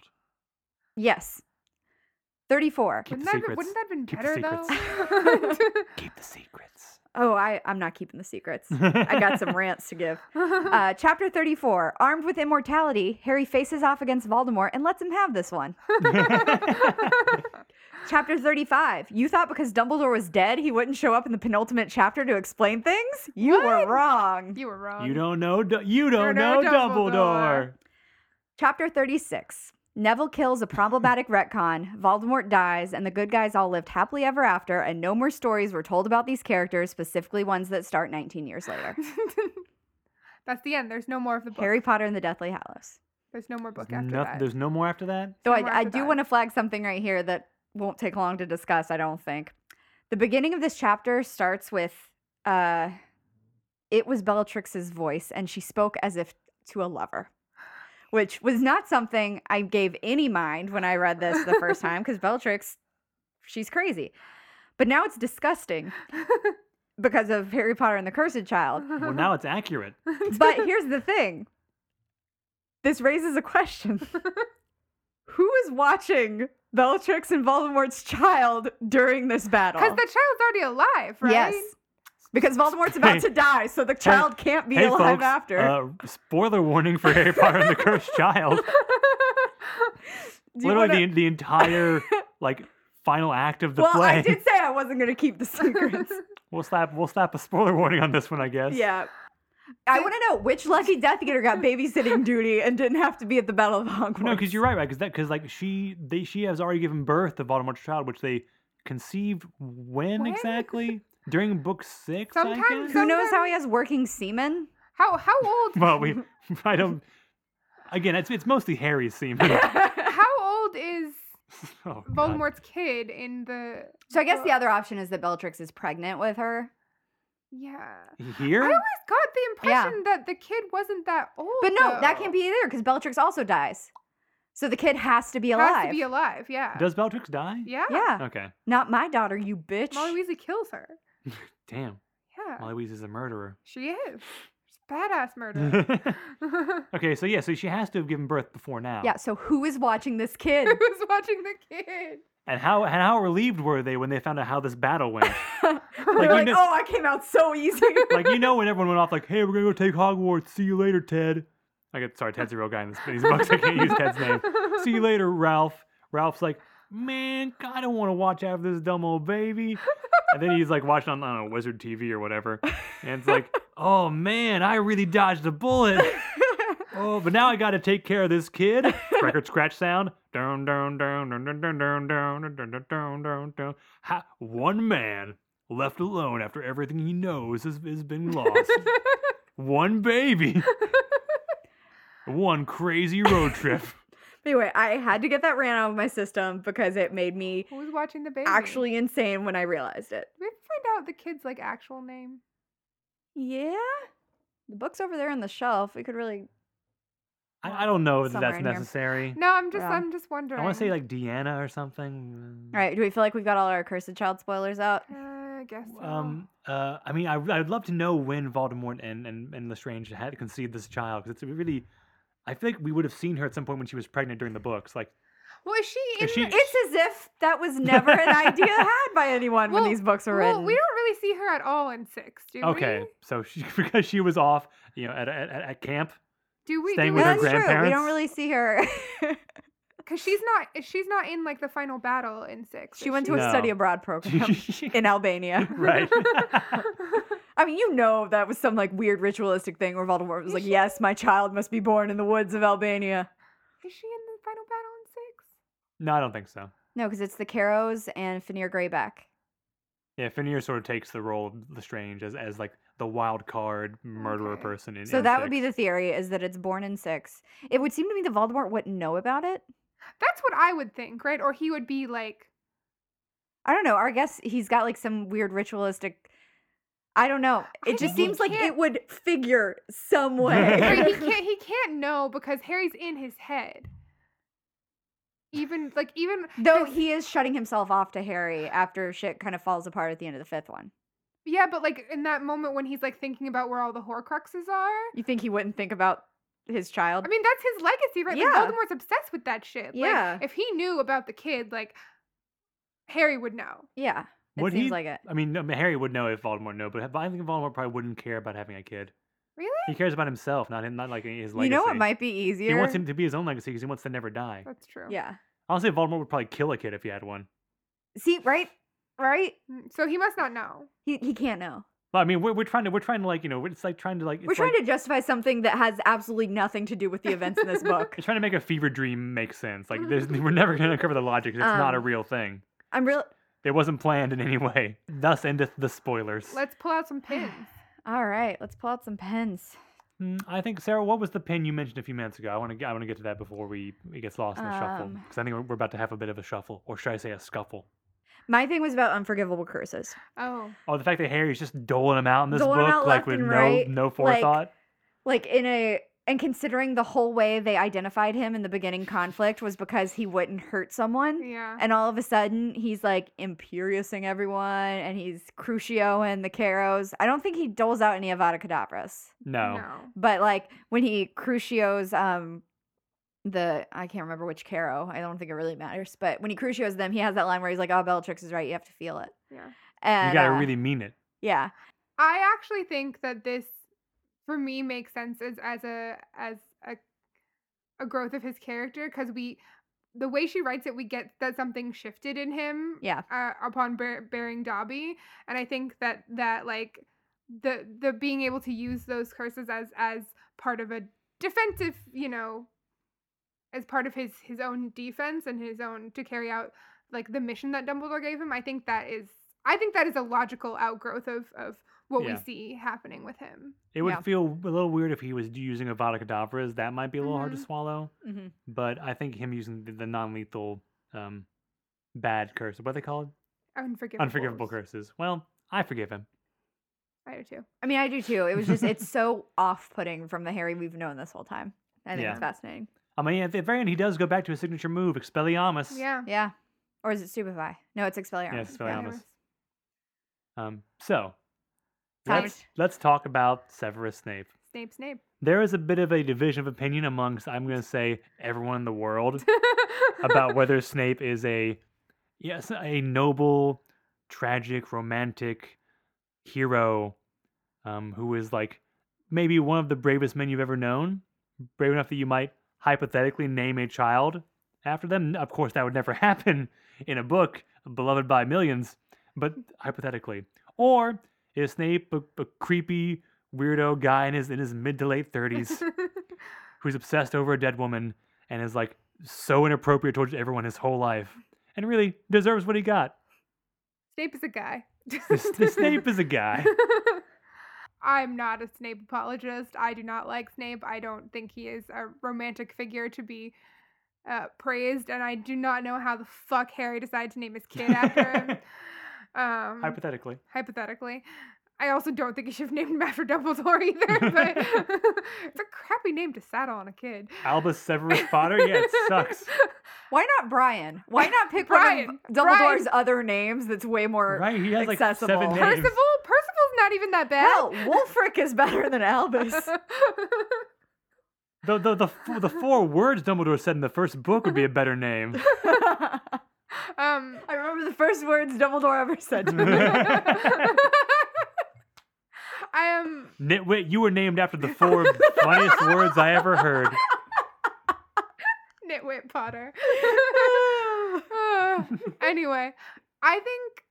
Yes. 34. Keep Wouldn't the that, secrets. wouldn't that have been Keep the better though? [LAUGHS] Keep the secrets. Oh, I, I'm not keeping the secrets. I got some [LAUGHS] rants to give. Uh, chapter 34. Armed with immortality, Harry faces off against Voldemort and lets him have this one. [LAUGHS] Chapter 35. You thought because Dumbledore was dead, he wouldn't show up in the penultimate chapter to explain things? You were wrong. you were wrong. you don't know. Du- you don't no know Dumbledore. Dumbledore. Chapter 36. Neville kills a problematic retcon, Voldemort dies, and the good guys all lived happily ever after, and no more stories were told about these characters, specifically ones that start 19 years later. [LAUGHS] That's the end. There's no more of the book. Harry Potter and the Deathly Hallows. There's no more book There's, after noth- that. there's no more after that. Though No more I, I do that. want to flag something right here that won't take long to discuss, I don't think. The beginning of this chapter starts with uh it was Bellatrix's voice and she spoke as if to a lover. Which was not something I gave any mind when I read this the first [LAUGHS] time because Bellatrix she's crazy. But now it's disgusting [LAUGHS] because of Harry Potter and the Cursed Child. [LAUGHS] Well, now it's accurate. But here's the thing. This raises a question. Who is watching Bellatrix and Voldemort's child during this battle? Because the child's already alive, right? Yes. Because Voldemort's about Hey. to die, so the child can't be hey, alive folks, after. Uh, spoiler warning for Harry Potter and the Cursed [LAUGHS] Child. Do Literally, wanna- the, the entire like final act of the well, play. I did say I wasn't going to keep the secrets. [LAUGHS] We'll slap we'll slap a spoiler warning on this one, I guess. Yeah. I want to know which lucky Death Eater got babysitting [LAUGHS] duty and didn't have to be at the Battle of Hogwarts. No, because you're right, right? Because that because like she they she has already given birth to Voldemort's child, which they conceived when, When? exactly during book six. I Sometime- guess? Who knows how he has working semen? How how old [LAUGHS] well, we [LAUGHS] I don't. Again, it's it's mostly Harry's semen. [LAUGHS] how old is oh, Voldemort's kid in the So I guess the other option is that Bellatrix is pregnant with her. Yeah. Here, I always got the Yeah. impression that the kid wasn't that old. But no, that can't be either because Bellatrix also dies. So the kid has to be alive. Has alive. to be alive, yeah. does Bellatrix die? yeah. yeah. Okay. Not my daughter, you bitch. Molly Weasley kills her. [LAUGHS] Damn. Yeah. Molly Weasley is a murderer. She is. She's a badass murderer. [LAUGHS] okay, so yeah, so she has to have given birth before now. yeah, so who is watching this [LAUGHS] kid? Who's watching the kid? And how and how relieved were they when they found out how this battle went? They're like, know- oh, I came out so easy. like you know when everyone went off like, "Hey, we're gonna go take Hogwarts. See you later, Ted." I get sorry, Ted's a real guy in this, these books. I can't use Ted's name. See you later, Ralph. Ralph's like, "Man, I don't want to watch after this dumb old baby." And then he's like watching on I don't Wizard TV or whatever, and it's like, "Oh man, I really dodged a bullet." Oh, but now I got to take care of this kid. Record scratch sound. Down, down, down, down, down, down, down, down, down, down, down, down, down. Ha- One man left alone after everything he knows has, has been lost. One baby. One crazy road trip. Anyway, I had to get that ran out of my system because it made me Who's watching the baby? actually insane when I realized it. we have to find out the kid's like actual name. Yeah? The book's over there on the shelf. We could really. I, I don't know if Somewhere that's in here. necessary. No, I'm just Yeah. I'm just wondering. I want to say like Deanna or something. All right, do we feel like we've got all our Cursed Child spoilers out? Uh, I guess so. Um. Uh. I mean, I, I'd love to know when Voldemort and and and Lestrange had conceived this child because it's really. I feel like we would have seen her at some point when she was pregnant during the books. Like, was she in she- the, It's as if that was never an idea [LAUGHS] had by anyone when these books were written. well, written. we don't really see her at all in six, do we? okay, we? so she [LAUGHS] because she was off, you know, at at, at at camp. Do we? Staying do with we? her That's true. We don't really see her. [LAUGHS] Because she's not she's not in like the final battle in six. she is went to she? a study abroad program in Albania. right. I mean, you know that was some like weird ritualistic thing where Voldemort was Is like, she? "Yes, my child must be born in the woods of Albania." Is she in the final battle in six? no, I don't think so. No, because it's the Carrows and Fenrir Greyback. Yeah, Fenrir sort of takes the role of Lestrange as as like the wild card murderer Okay. person. In, So in that would be the theory: is that it's born in six. It would seem to me that Voldemort wouldn't know about it. That's what I would think, right? Or he would be like, I don't know. Or I guess he's got like some weird ritualistic. I don't know. I It just seems like it would figure some right, way. he [LAUGHS] can't he can't know because Harry's in his head. Even like even Though 'cause- he is shutting himself off to Harry after shit kind of falls apart at the end of the fifth one. yeah, but like in that moment when he's like thinking about where all the Horcruxes are. You think he wouldn't think about his child? I mean, that's his legacy, right? Yeah. Like Voldemort's obsessed with that shit. Yeah. Like, if he knew about the kid, like Harry would know. yeah. It Would seems he? like it. I mean, no, Harry would know if Voldemort knew, but I think Voldemort probably wouldn't care about having a kid. Really? He cares about himself, not him, not like his legacy. You know what might be easier? He wants him to be his own legacy because he wants to never die. That's true. Yeah. Honestly, Voldemort would probably kill a kid if he had one. See, right? Right? Mm, So he must not know. He he can't know. Well, I mean, we're, we're trying to we're trying to like you know it's like trying to like We're trying like, to justify something that has absolutely nothing to do with the events in this book. [LAUGHS] It's trying to make a fever dream make sense. Like, [LAUGHS] there's, we're never going to uncover the logic. 'cause It's not a Um, real thing. I'm real. It wasn't planned in any way. Thus endeth the spoilers. Let's pull out some pins. [SIGHS] All right, let's pull out some pens. Mm, I think Sarah, what was the pin you mentioned a few minutes ago? I want to I want to get to that before we it gets lost in the shuffle Um, because I think we're, we're about to have a bit of a shuffle, or should I say a scuffle? My thing was about unforgivable curses. Oh. Oh, the fact that Harry's just doling them out in this Doling 'em book, out like left with and no right, no like- forethought. Like in a and considering the whole way they identified him in the beginning conflict was because he wouldn't hurt someone. Yeah. And all of a sudden, he's like imperiusing everyone, and he's Crucio and the Carrows. I don't think he doles out any Avada Kedavras, no. No. but like when he Crucios, um, the I can't remember which Carrow. I don't think it really matters. But when he Crucios them, he has that line where he's like, "Oh, Bellatrix is right. You have to feel it." Yeah. And you gotta uh, really mean it. yeah, I actually think that this, for me, makes sense as as a as a a growth of his character because we the way she writes it, we get that something shifted in him Yeah. uh, upon bear- bearing Dobby, and I think that that like the the being able to use those curses as as part of a defensive, you know, as part of his his own defense and his own to carry out like the mission that Dumbledore gave him. I think that is I think that is a logical outgrowth of of what we see happening with him. It would Yeah. feel a little weird if he was using Avada Kedavras. That might be a little hard to Mhm. swallow. hmm But I think him using the, the non-lethal um, bad curse, what are they called? Unforgivable. Unforgivable curses. Well, I forgive him. I do too. I mean, I do too. It was just, it's [LAUGHS] so off putting from the Harry we've known this whole time. I think Yeah. it's fascinating. I mean, at the very end, he does go back to his signature move, Expelliarmus. Yeah. Yeah. Or is it Stupefy? No, it's Expelliarmus. Yeah, it's Yeah. Expelliarmus. Um, so Tight. Let's let's talk about Severus Snape. Snape, Snape. There is a bit of a division of opinion amongst, I'm going to say, everyone in the world [LAUGHS] about whether Snape is a yes, a noble, tragic, romantic hero um, who is like maybe one of the bravest men you've ever known, brave enough that you might hypothetically name a child after them. Of course, that would never [LAUGHS] happen in a book beloved by millions, but hypothetically. Or is Snape a, a creepy weirdo guy in his in his mid to late thirties [LAUGHS] who's obsessed over a dead woman and is like so inappropriate towards everyone his whole life and really deserves what he got. Snape is a guy. The, Snape is a guy. [LAUGHS] I'm not a Snape apologist. I do not like Snape. I don't think he is a romantic figure to be uh, praised, and I do not know how the fuck Harry decided to name his kid after him. [LAUGHS] Um, Hypothetically. hypothetically. I also don't think he should have named him after [LAUGHS] Dumbledore either, but [LAUGHS] [LAUGHS] it's a crappy name to saddle on a kid. Albus Severus Potter? Yeah, it sucks. Why not Brian? Why not pick Brian, one of Dumbledore's Brian. other names that's way more Right? He has like accessible. seven names. Percival? Percival's not even that bad. Hell, Wulfric is better than Albus. The, the, the, f- the four words Dumbledore said in the first book would be a better name. Um, I remember the first words Dumbledore ever said to me. [LAUGHS] I am. Nitwit, you were named after the four funniest words I ever heard. Nitwit Potter. [LAUGHS] Uh, anyway, I think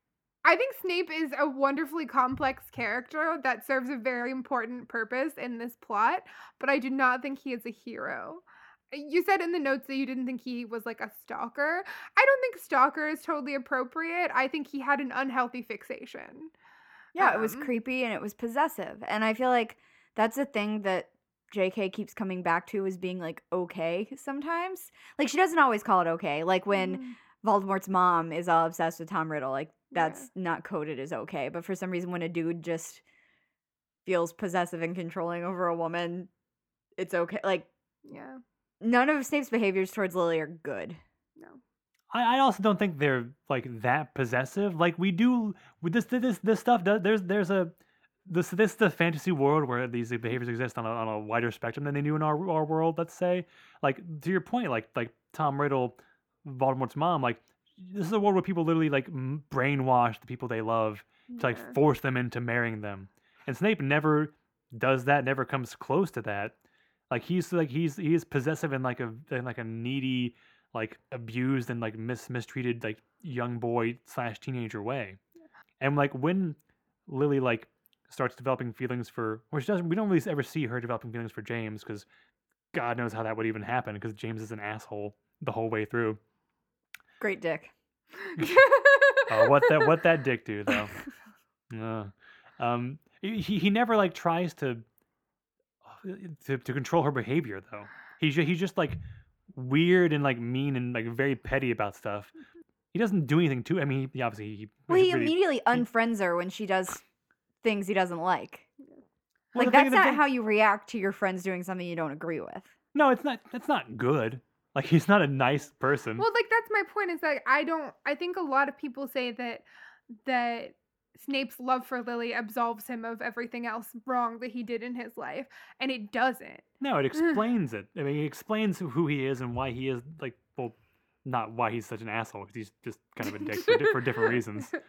I think Snape is a wonderfully complex character that serves a very important purpose in this plot, but I do not think he is a hero. You said in the notes that you didn't think he was like a stalker. I don't think stalker is totally appropriate. I think he had an unhealthy fixation. yeah, it was Um, creepy and it was possessive. And I feel like that's a thing that JK keeps coming back to is being like okay sometimes. Like she doesn't always call it okay. Like when Mm. Voldemort's mom is all obsessed with Tom Riddle, like Yeah. that's not coded as okay. But for some reason when a dude just feels possessive and controlling over a woman, it's okay. Like Yeah. None of Snape's behaviors towards Lily are good. No. I, I also don't think they're like that possessive. Like we do with this this this stuff. does- There's there's a this this is the fantasy world where these behaviors exist on a, on a wider spectrum than they do in our our world. Let's say, like to your point, like like Tom Riddle, Voldemort's mom. Like this is a world where people literally like brainwash the people they love to like force them into marrying them. And Snape never does that. Never comes close to that. Like he's like he's he's possessive in like a in like a needy, like abused and like mis mistreated like young boy slash teenager way. And like when Lily like starts developing feelings for, or she doesn't, we don't really ever see her developing feelings for James because God knows how that would even happen because James is an asshole the whole way through. Great dick. [LAUGHS] Oh, what that what that dick do though? [LAUGHS] Uh, um, he he never like tries to to to control her behavior though. He's ju- he's just like weird and like mean and like very petty about stuff. Mm-hmm. He doesn't do anything to. I mean, he, obviously he. Well, he really- immediately unfriends her when she does things he doesn't like. Well, like that's not thing- how you react to your friends doing something you don't agree with. No, it's not. That's not good. Like he's not a nice person. Well, like that's my point. Is that I don't. I think a lot of people say that that Snape's love for Lily absolves him of everything else wrong that he did in his life, and it doesn't. No, it explains it. I mean, it explains who he is and why he is like. Well, not why he's such an asshole. 'cause he's just kind of a dick for, for different reasons. [LAUGHS]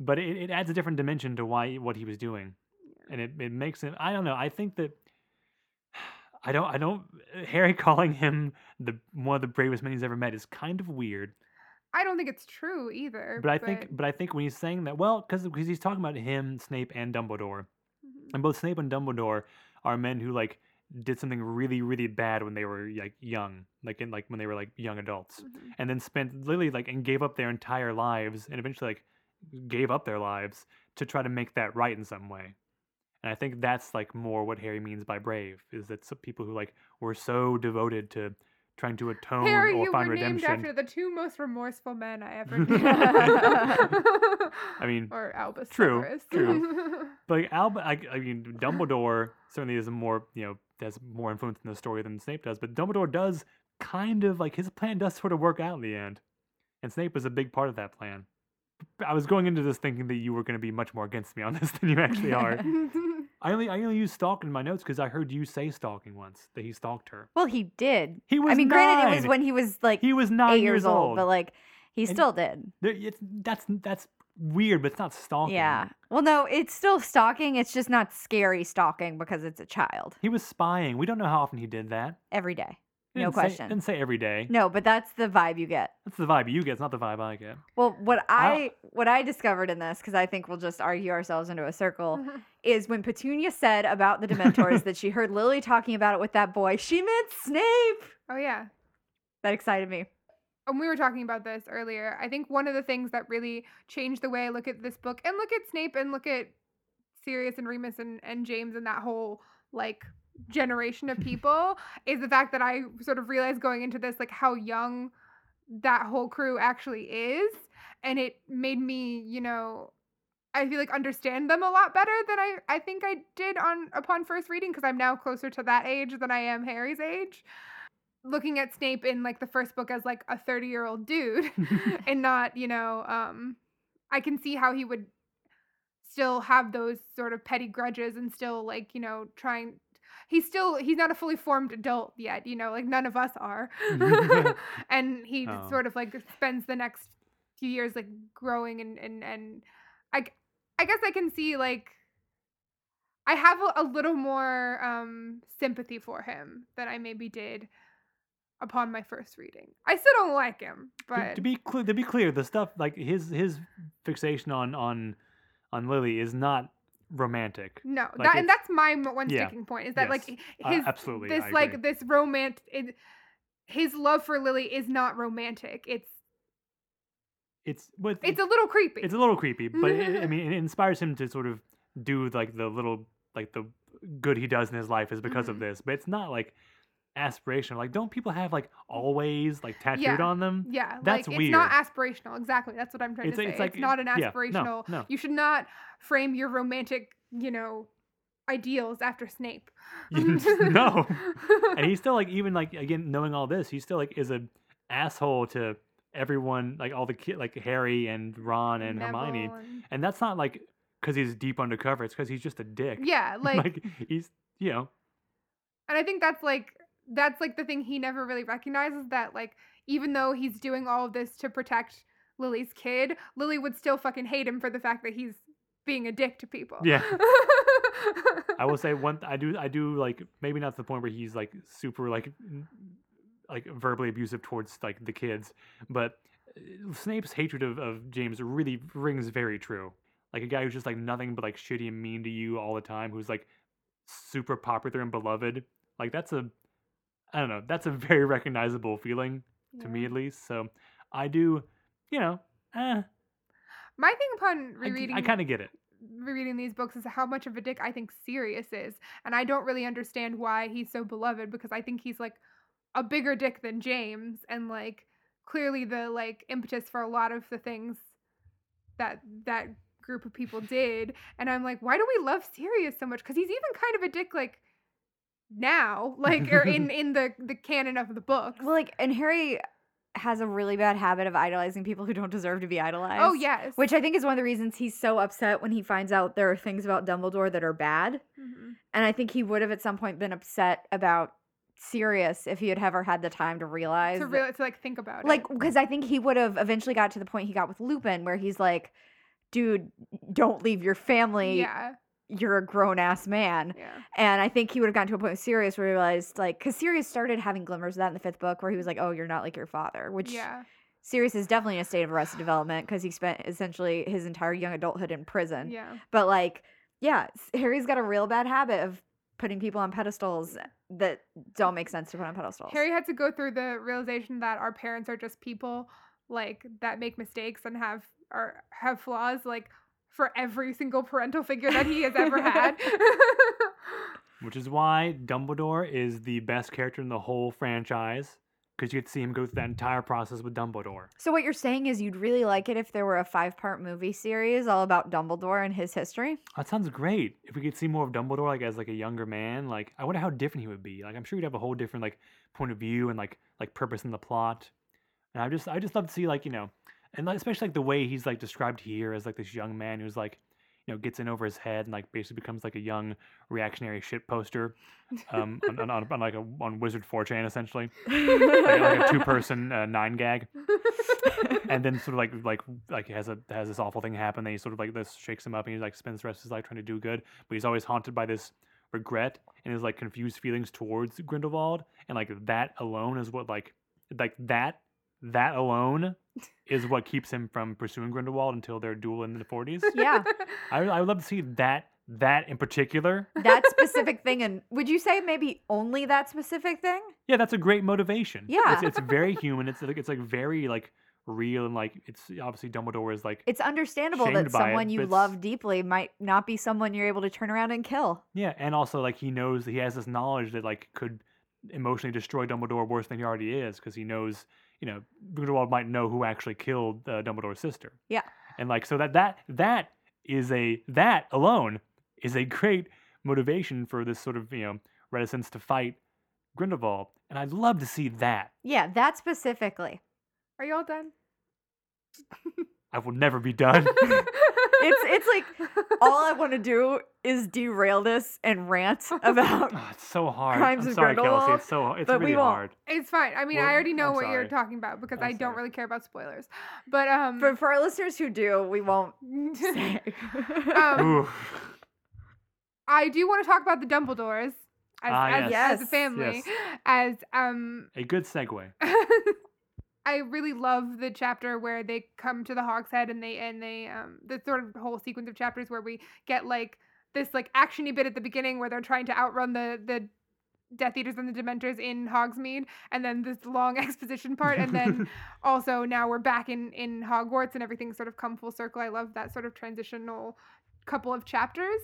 But it, it adds a different dimension to why what he was doing, and it, it makes it. I don't know. I think that. I don't. I don't. Harry [LAUGHS] calling him the one of the bravest men he's ever met is kind of weird. I don't think it's true either. But I think. But I think when he's saying that, well, because he's talking about him, Snape, and Dumbledore, Mhm. and both Snape and Dumbledore are men who like did something really, really bad when they were like young, like in like when they were like young adults, Mhm. and then spent literally like and gave up their entire lives, and eventually like gave up their lives to try to make that right in some way. And I think that's like more what Harry means by brave is that some people who like were so devoted to trying to atone Harry, or you find were named redemption. after the two most remorseful men I ever [LAUGHS] knew. I mean, or Albus true, Severus. true. [LAUGHS] But like Alba, I, I mean, Dumbledore certainly is a more, you know, has more influence in the story than Snape does. But Dumbledore does kind of like his plan does sort of work out in the end, and Snape was a big part of that plan. I was going into this thinking that you were going to be much more against me on this [LAUGHS] than you actually are. [LAUGHS] I only I only used stalking in my notes because I heard you say stalking once that he stalked her. Well, he did. He was I mean, granted, it was when he was like he was nine eight years old, but like he And- still did. There- it's, that's that's weird, but it's not stalking. Yeah. Well, no, it's still stalking. It's just not scary stalking because it's a child He was spying. We don't know how often he did that. every day. He No didn't say- question. didn't say every day. No, but that's the vibe you get. That's the vibe you get. It's not the vibe I get. Well, what I I what I discovered in this, because I think we'll just argue ourselves into a circle, [LAUGHS] is when Petunia said about the Dementors that she heard Lily talking about it with that boy. She meant Snape. oh yeah. That excited me. and we were talking about this earlier. I think one of the things that really changed the way I look at this book and look at Snape and look at Sirius and Remus and, and James and that whole like generation of people is the fact that I sort of realized going into this like how young that whole crew actually is. And it made me, you know, I feel like understand them a lot better than I, I think I did on upon first reading because I'm now closer to that age than I am Harry's age. Looking at Snape in like the first book as like a 30 year old dude [LAUGHS] and not, you know, um, I can see how he would still have those sort of petty grudges and still like, you know, trying. He's still he's not a fully formed adult yet, you know, like none of us are, [LAUGHS] and he [LAUGHS] Oh. sort of like spends the next few years like growing and and and I I guess I can see like I have a, a little more um sympathy for him than I maybe did upon my first reading. I still don't like him, To- but to, be clear, to be clear, the stuff like his his fixation on on on Lily is not romantic. no, like that and that's my one Yeah, sticking point is that like yes, uh, his absolutely, this like this romantic his love for Lily is not romantic. It's It's but it's a little creepy. it's a little creepy, but it, I [LAUGHS] mean, it inspires him to sort of do like the little like the good he does in his life is because of Mhm. this. But it's not like aspirational. Like, don't people have like always like tattooed Yeah. on them? yeah, that's like it's not aspirational. Exactly, that's what I'm trying It's to say. it's It's, not an yeah, no, aspirational. no. You should not frame your romantic, you know, ideals after Snape. [LAUGHS] no. and he's still like even like again knowing all this, he still like is a asshole to everyone, like all the kid, like Harry and Ron and Hermione. And- And that's not like because he's deep undercover. It's because he's just a dick. yeah, [LAUGHS] like, like he's you know and I think that's like that's like the thing he never really recognizes that like even though he's doing all of this to protect Lily's kid, Lily would still fucking hate him for the fact that he's being a dick to people. Yeah. I will say one. I do. I do like maybe not to the point where he's like super like like verbally abusive towards like the kids, but uh, Snape's hatred of, of James really rings very true. Like a guy who's just like nothing but like shitty and mean to you all the time, who's like super popular and beloved. Like that's a, I don't know. That's a very [LAUGHS] recognizable feeling to me at least. So I do, you know, eh, My thing upon I, rereading I kind of get it. rereading these books is how much of a dick I think Sirius is. And I don't really understand why he's so beloved because I think he's like a bigger dick than James and like clearly the like impetus for a lot of the things that that group of people [LAUGHS] did. And I'm like, why do we love Sirius so much? Because he's even kind of a dick like now, [LAUGHS] like or in in the the canon of the book. Well, like, and Harry has a really bad habit of idolizing people who don't deserve to be idolized. Oh yes. Which I think is one of the reasons he's so upset when he finds out there are things about Dumbledore that are bad. Mhm. And I think he would have at some point been upset about Sirius if he had ever had the time to realize. to to like think about it. like, because I think he would have eventually got to the point he got with Lupin where he's like, dude, don't leave your family Yeah. You're a grown ass man. Yeah. And I think he would have gotten to a point with Sirius where he realized, like, because Sirius started having glimmers of that in the fifth book, where he was like, "Oh, you're not like your father," which Yeah. Sirius is definitely in a state of arrested development because he spent essentially his entire young adulthood in prison. Yeah. But like, yeah, Harry's got a real bad habit of putting people on pedestals that don't make sense to put on pedestals. Harry had to go through the realization that our parents are just people like that make mistakes and have or have flaws like for every single parental figure that he has ever [LAUGHS] had. [LAUGHS] Which is why Dumbledore is the best character in the whole franchise because you get to see him go through that entire process with Dumbledore. so what you're saying is you'd really like it if there were a five-part movie series all about Dumbledore and his history? That sounds great. If we could see more of Dumbledore like as like a younger man, like I wonder how different he would be. Like I'm sure he'd have a whole different like point of view and like like purpose in the plot. And I just I just love to see like you know, and like, especially like the way he's like described here as like this young man who's like you know gets in over his head and like basically becomes like a young reactionary shit poster, um on, on, on, on like a on Wizard 4chan essentially, like, like a two person uh, 9GAG. and then sort of like like like has a has this awful thing happen. Then he sort of like this shakes him up, and he like spends the rest of his life trying to do good. But he's always haunted by this regret and his like confused feelings towards Grindelwald, and like that alone is what like like that that alone is what keeps him from pursuing Grindelwald until their duel in the forties. [LAUGHS] yeah, I I would love to see that that in particular. that [LAUGHS] specific thing. And would you say maybe only that specific thing? Yeah, that's a great motivation. Yeah. it's, it's very human. It's like it's like very like real and like it's obviously Dumbledore is like It's understandable that by it, someone you love deeply might not be someone you're able to turn around and kill. Yeah, and also like he knows that he has this knowledge that like could emotionally destroy Dumbledore worse than he already is because he knows you know Grindelwald might know who actually killed uh, Dumbledore's sister. Yeah. and like so that that that is a that alone is a great motivation for this sort of you know reticence to fight Grindelwald, and I'd love to see that. Yeah, that specifically. Are you all done? [LAUGHS] I will never be done. It's it's like all I want to do is derail this and rant [LAUGHS] about. Oh, it's so hard. Crimes I'm of sorry, Kelsey. It's so it's but we really won't. hard. It's fine. I mean, I already know I'm what you're talking about because I'm I don't sorry. really care about spoilers. But um For, for our listeners who do, we won't [LAUGHS] say. um I do want to talk about the Dumbledores as, Ah, as, yes. as a family. Yes. As um A good segue. I really love the chapter where they come to the Hogshead and they and they um the sort of whole sequence of chapters where we get like this like actiony bit at the beginning where they're trying to outrun the the Death Eaters and the Dementors in Hogsmeade, and then this long [LAUGHS] exposition part, and then [LAUGHS] also now we're back in in Hogwarts and everything's sort of come full circle. I love that sort of transitional couple of chapters,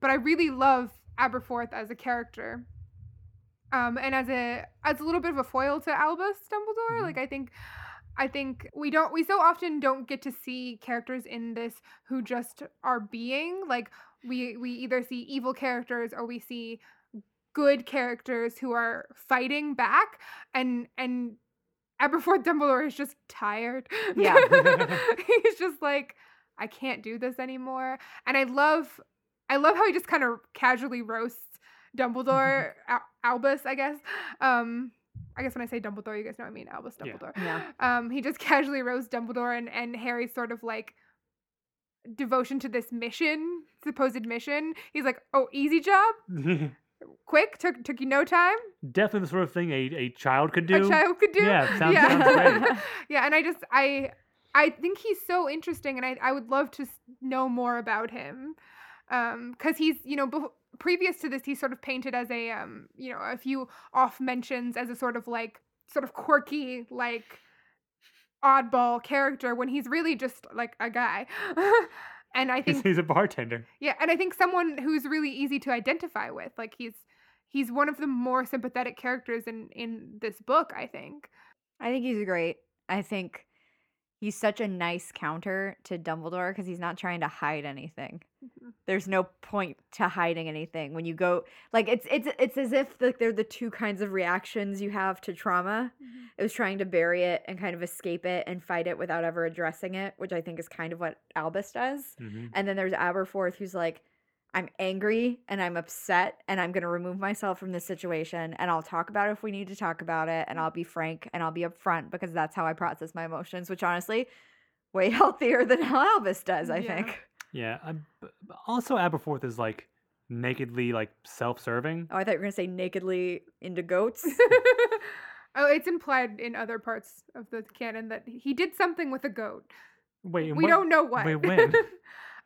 but I really love Aberforth as a character, um, and as a as a little bit of a foil to Albus Dumbledore. Mhm. Like I think. I think we don't we so often don't get to see characters in this who just are being like we we either see evil characters or we see good characters who are fighting back and and Aberforth [LAUGHS] Dumbledore is just tired. Yeah. [LAUGHS] [LAUGHS] He's just like I can't do this anymore. And I love I love how he just kind of casually roasts Dumbledore, Al- Albus, I guess. Um I guess when I say Dumbledore, you guys know I mean Albus Dumbledore. yeah. Um he just [LAUGHS] casually roasts Dumbledore and and Harry's sort of like devotion to this mission, supposed mission. He's like, "Oh, easy job? [LAUGHS] Quick, took took you no time. Definitely the sort of thing a, a child could do. A child could do." Yeah, sounds, Yeah. sounds great. [LAUGHS] yeah, and I just I I think he's so interesting, and I I would love to know more about him, um, because he's you know previous to this he's sort of painted as a um you know a few off mentions as a sort of like sort of quirky like oddball character when he's really just like a guy, [LAUGHS] and I think he's a bartender. yeah, and I think someone who's really easy to identify with. Like he's he's one of the more sympathetic characters in in this book. I think. I think he's great. I think he's such a nice counter to Dumbledore because he's not trying to hide anything. Mhm. There's no point to hiding anything when you go like it's it's it's as if like they're the two kinds of reactions you have to trauma. It was trying to bury it and kind of escape it and fight it without ever addressing it, which I think is kind of what Albus does. hmm And then there's Aberforth who's like, I'm angry and I'm upset and I'm going to remove myself from this situation and I'll talk about it if we need to talk about it and mm. I'll be frank and I'll be upfront because that's how I process my emotions, which honestly, way [LAUGHS] healthier than how Albus does, I Yeah. think. Yeah. I'm, b- b- also, Aberforth is like nakedly like self-serving. Oh, I thought you were gonna say nakedly into goats. [LAUGHS] oh, it's implied in other parts of the canon that he did something with a goat. Wait, we what- don't know what. wait, when? [LAUGHS]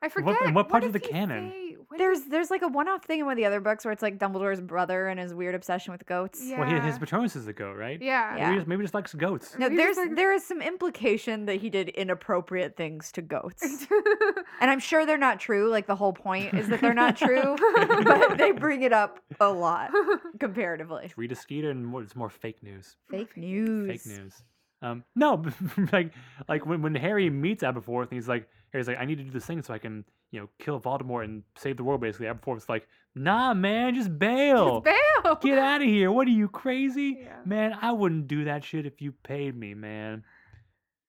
I forget. in what part of the canon? say? There's does- there's like a one-off thing in one of the other books where it's like Dumbledore's brother and his weird obsession with goats. Yeah. Well, his, his Patronus is a goat, right? yeah. Yeah. Maybe, just, maybe just likes goats. No, Maybe there's like- there is some implication that he did inappropriate things to goats. [LAUGHS] And I'm sure they're not true. Like the whole point is that they're not true, [LAUGHS] but they bring it up a lot [LAUGHS] comparatively. Rita Skeeter and more, it's more fake news. Fake news. Fake news. Um, no, like like when, when Harry meets Aberforth and he's like Harry's like I need to do this thing so I can you know kill Voldemort and save the world. Basically, Aberforth's like Nah, man, just bail. Just bail. Get out of here. What are you crazy? [LAUGHS] Yeah. Man, I wouldn't do that shit if you paid me, man.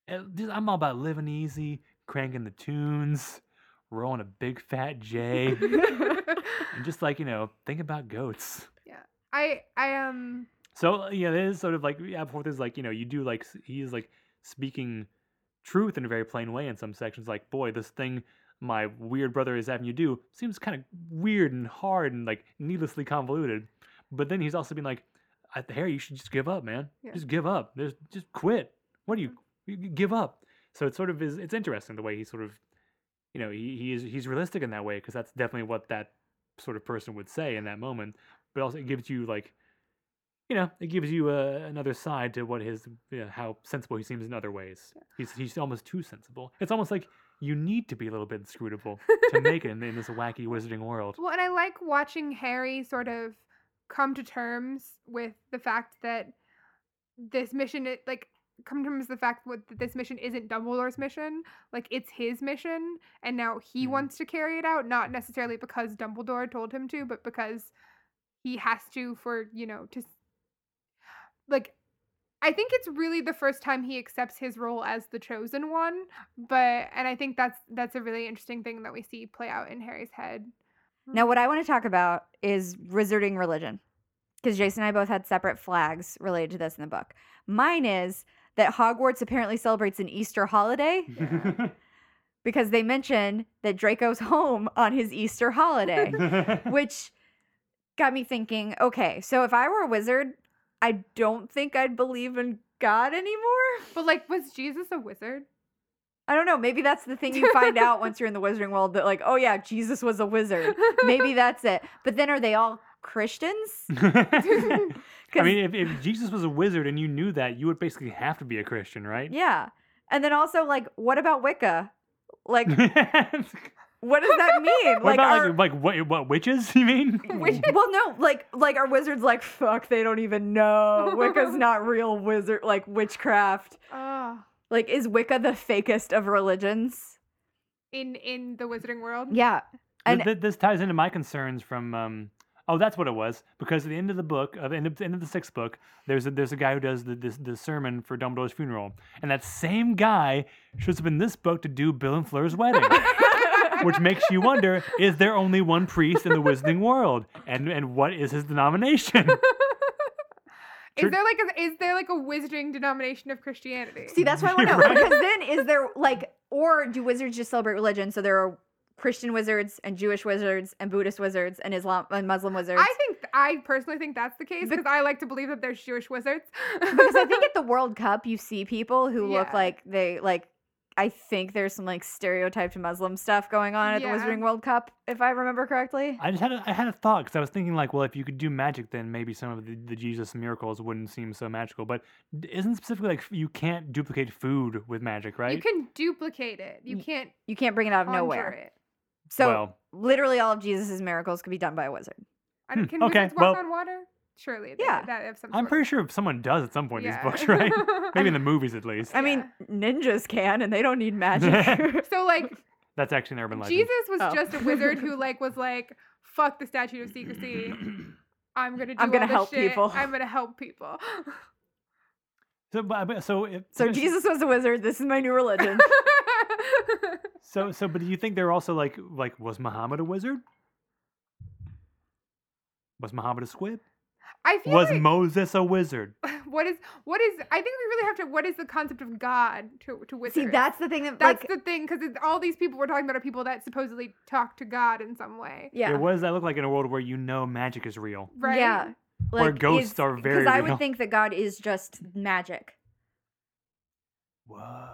Uh, I'm all about living easy, cranking the tunes, rolling a big fat J, [LAUGHS] and just like, you know, think about goats. Yeah. I I um So, yeah, it is sort of like, yeah, fourth is like, you know, you do like, he is like speaking truth in a very plain way in some sections. Like, boy, this thing my weird brother is having you do seems kind of weird and hard and like needlessly convoluted. But then he's also been like, Harry, you should just give up, man. Yeah. Just give up. There's just quit. What do mm-hmm. you, you give up? So it sort of is. It's interesting the way he sort of, you know, he he is he's realistic in that way because that's definitely what that sort of person would say in that moment. But also it gives you like, you know, it gives you uh, another side to what his you know, how sensible he seems in other ways. He's he's almost too sensible. It's almost like you need to be a little bit inscrutable [LAUGHS] to make it in, in this wacky wizarding world. well, and I like watching Harry sort of come to terms with the fact that this mission, it, like, come to terms with the fact that this mission isn't Dumbledore's mission. Like, it's his mission, and now he Mhm. wants to carry it out, not necessarily because Dumbledore told him to, but because he has to for, you know, to, like, I think it's really the first time he accepts his role as the chosen one, but and I think that's that's a really interesting thing that we see play out in Harry's head. Now, what I want to talk about is wizarding religion. Because Jason and I both had separate flags related to this in the book. Mine is that Hogwarts apparently celebrates an Easter holiday [LAUGHS] because they mention that Draco's home on his Easter holiday, [LAUGHS] which got me thinking okay, so if I were a wizard, I don't think I'd believe in God anymore. [LAUGHS] But like, was Jesus a wizard? I don't know. Maybe that's the thing you find out once you're in the wizarding world that, like, oh yeah, Jesus was a wizard. Maybe [LAUGHS] that's it. But then are they all Christians? [LAUGHS] I mean, if, if Jesus was a wizard and you knew that, you would basically have to be a Christian, right? Yeah. And then also, like, what about Wicca? Like, what what does that mean? like, about are, like like what, what witches? [LAUGHS] You mean? [LAUGHS] well, no, like, like our wizards, like, fuck, they don't even know. [LAUGHS] Wicca's not real wizard, like witchcraft. Oh, Like, is Wicca the fakest of religions? in in the wizarding world. Yeah. And th- this ties into my concerns from um oh that's what it was because at the end of the book of the end of, end of the sixth book there's a there's a guy who does the this, the sermon for Dumbledore's funeral and that same guy shows up in this book to do Bill and Fleur's wedding which makes you wonder is there only one priest in the wizarding world and and what is his denomination [LAUGHS] Is there like a is there like a wizarding denomination of Christianity? see, that's why I want to know. Right. Because then, is there, like, or do wizards just celebrate religion? So there are Christian wizards and Jewish wizards and Buddhist wizards and Islam and Muslim wizards. I think I personally think that's the case because I like to believe that there's Jewish wizards. because I think at [LAUGHS] the World Cup you see people who look like they like I think there's some like stereotyped Muslim stuff going on at Yeah. the Wizarding World Cup, if I remember correctly. I just had a, I had a thought because I was thinking like, well, if you could do magic, then maybe some of the, the Jesus miracles wouldn't seem so magical. But isn't specifically like you can't duplicate food with magic, right? You can duplicate it. You can't You can't bring it out of nowhere. it. So well, literally all of Jesus' miracles could be done by a wizard. I Hmm, don't- Can okay, wizards walk well- on water? Surely. they- Yeah. That have some I'm pretty of- sure someone does at some point in Yeah. these books, right? maybe in the [LAUGHS] movies at least. I mean, ninjas can and they don't need magic. [LAUGHS] So like That's actually an urban legend. Jesus was Oh. just a wizard who [LAUGHS] like was like, fuck the statute of secrecy. I'm gonna do I'm gonna all this help shit. people." I'm gonna help people. So, but, but- so, if, so Jesus was a wizard. This is my new religion. So, so, but do you think they're also like, like, was Muhammad a wizard? Was Muhammad a squib? I feel Was like Moses a wizard? [LAUGHS] what is what is I think we really have to what is the concept of God to to wizards? See, that's the thing that that's like the thing because all these people we're talking about are people that supposedly talk to God in some way, yeah. Yeah, what does that look like in a world where you know magic is real? right? Yeah. Where ghosts are very Because I real. would think that God is just magic. Whoa.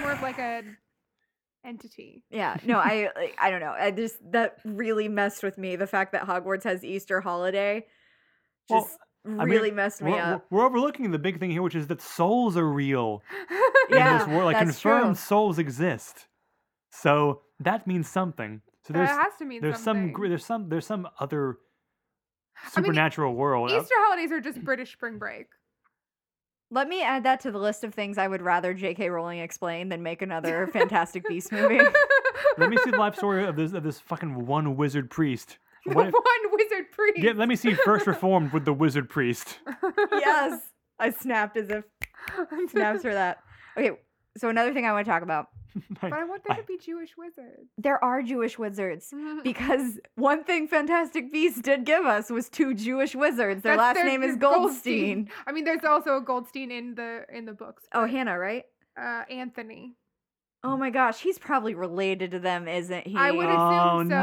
more of like a [LAUGHS] entity. Yeah. No, I I don't know. I just that really messed with me. The fact that Hogwarts has Easter holiday Well, just mean, really messed me We're, up. we're- we're overlooking the big thing here, which is that souls are real Yeah, [LAUGHS] in this world. Like that's confirmed true. souls exist. So that means something. So That there's has to mean there's something. some there's some there's some other I mean, supernatural world. Easter holidays are just British spring break. Let me add that to the list of things I would rather J.K. Rowling explain than make another [LAUGHS] Fantastic Beast movie. Let me see the life [LAUGHS] story of this of this fucking one wizard priest. The [LAUGHS] What if- one wizard priest. yeah, let me see first reformed with the wizard priest. [LAUGHS] yes. I snapped as if [LAUGHS] snaps for that. Okay, so another thing I want to talk about. But I want there I- to be Jewish wizards. There are Jewish wizards. Because one thing Fantastic Beasts did give us was two Jewish wizards. Their That's last name is their Goldstein. I mean, there's also a Goldstein in the in the books. Oh, Hannah, right? uh, Anthony. Oh my gosh, he's probably related to them, isn't he? I would assume oh so, no!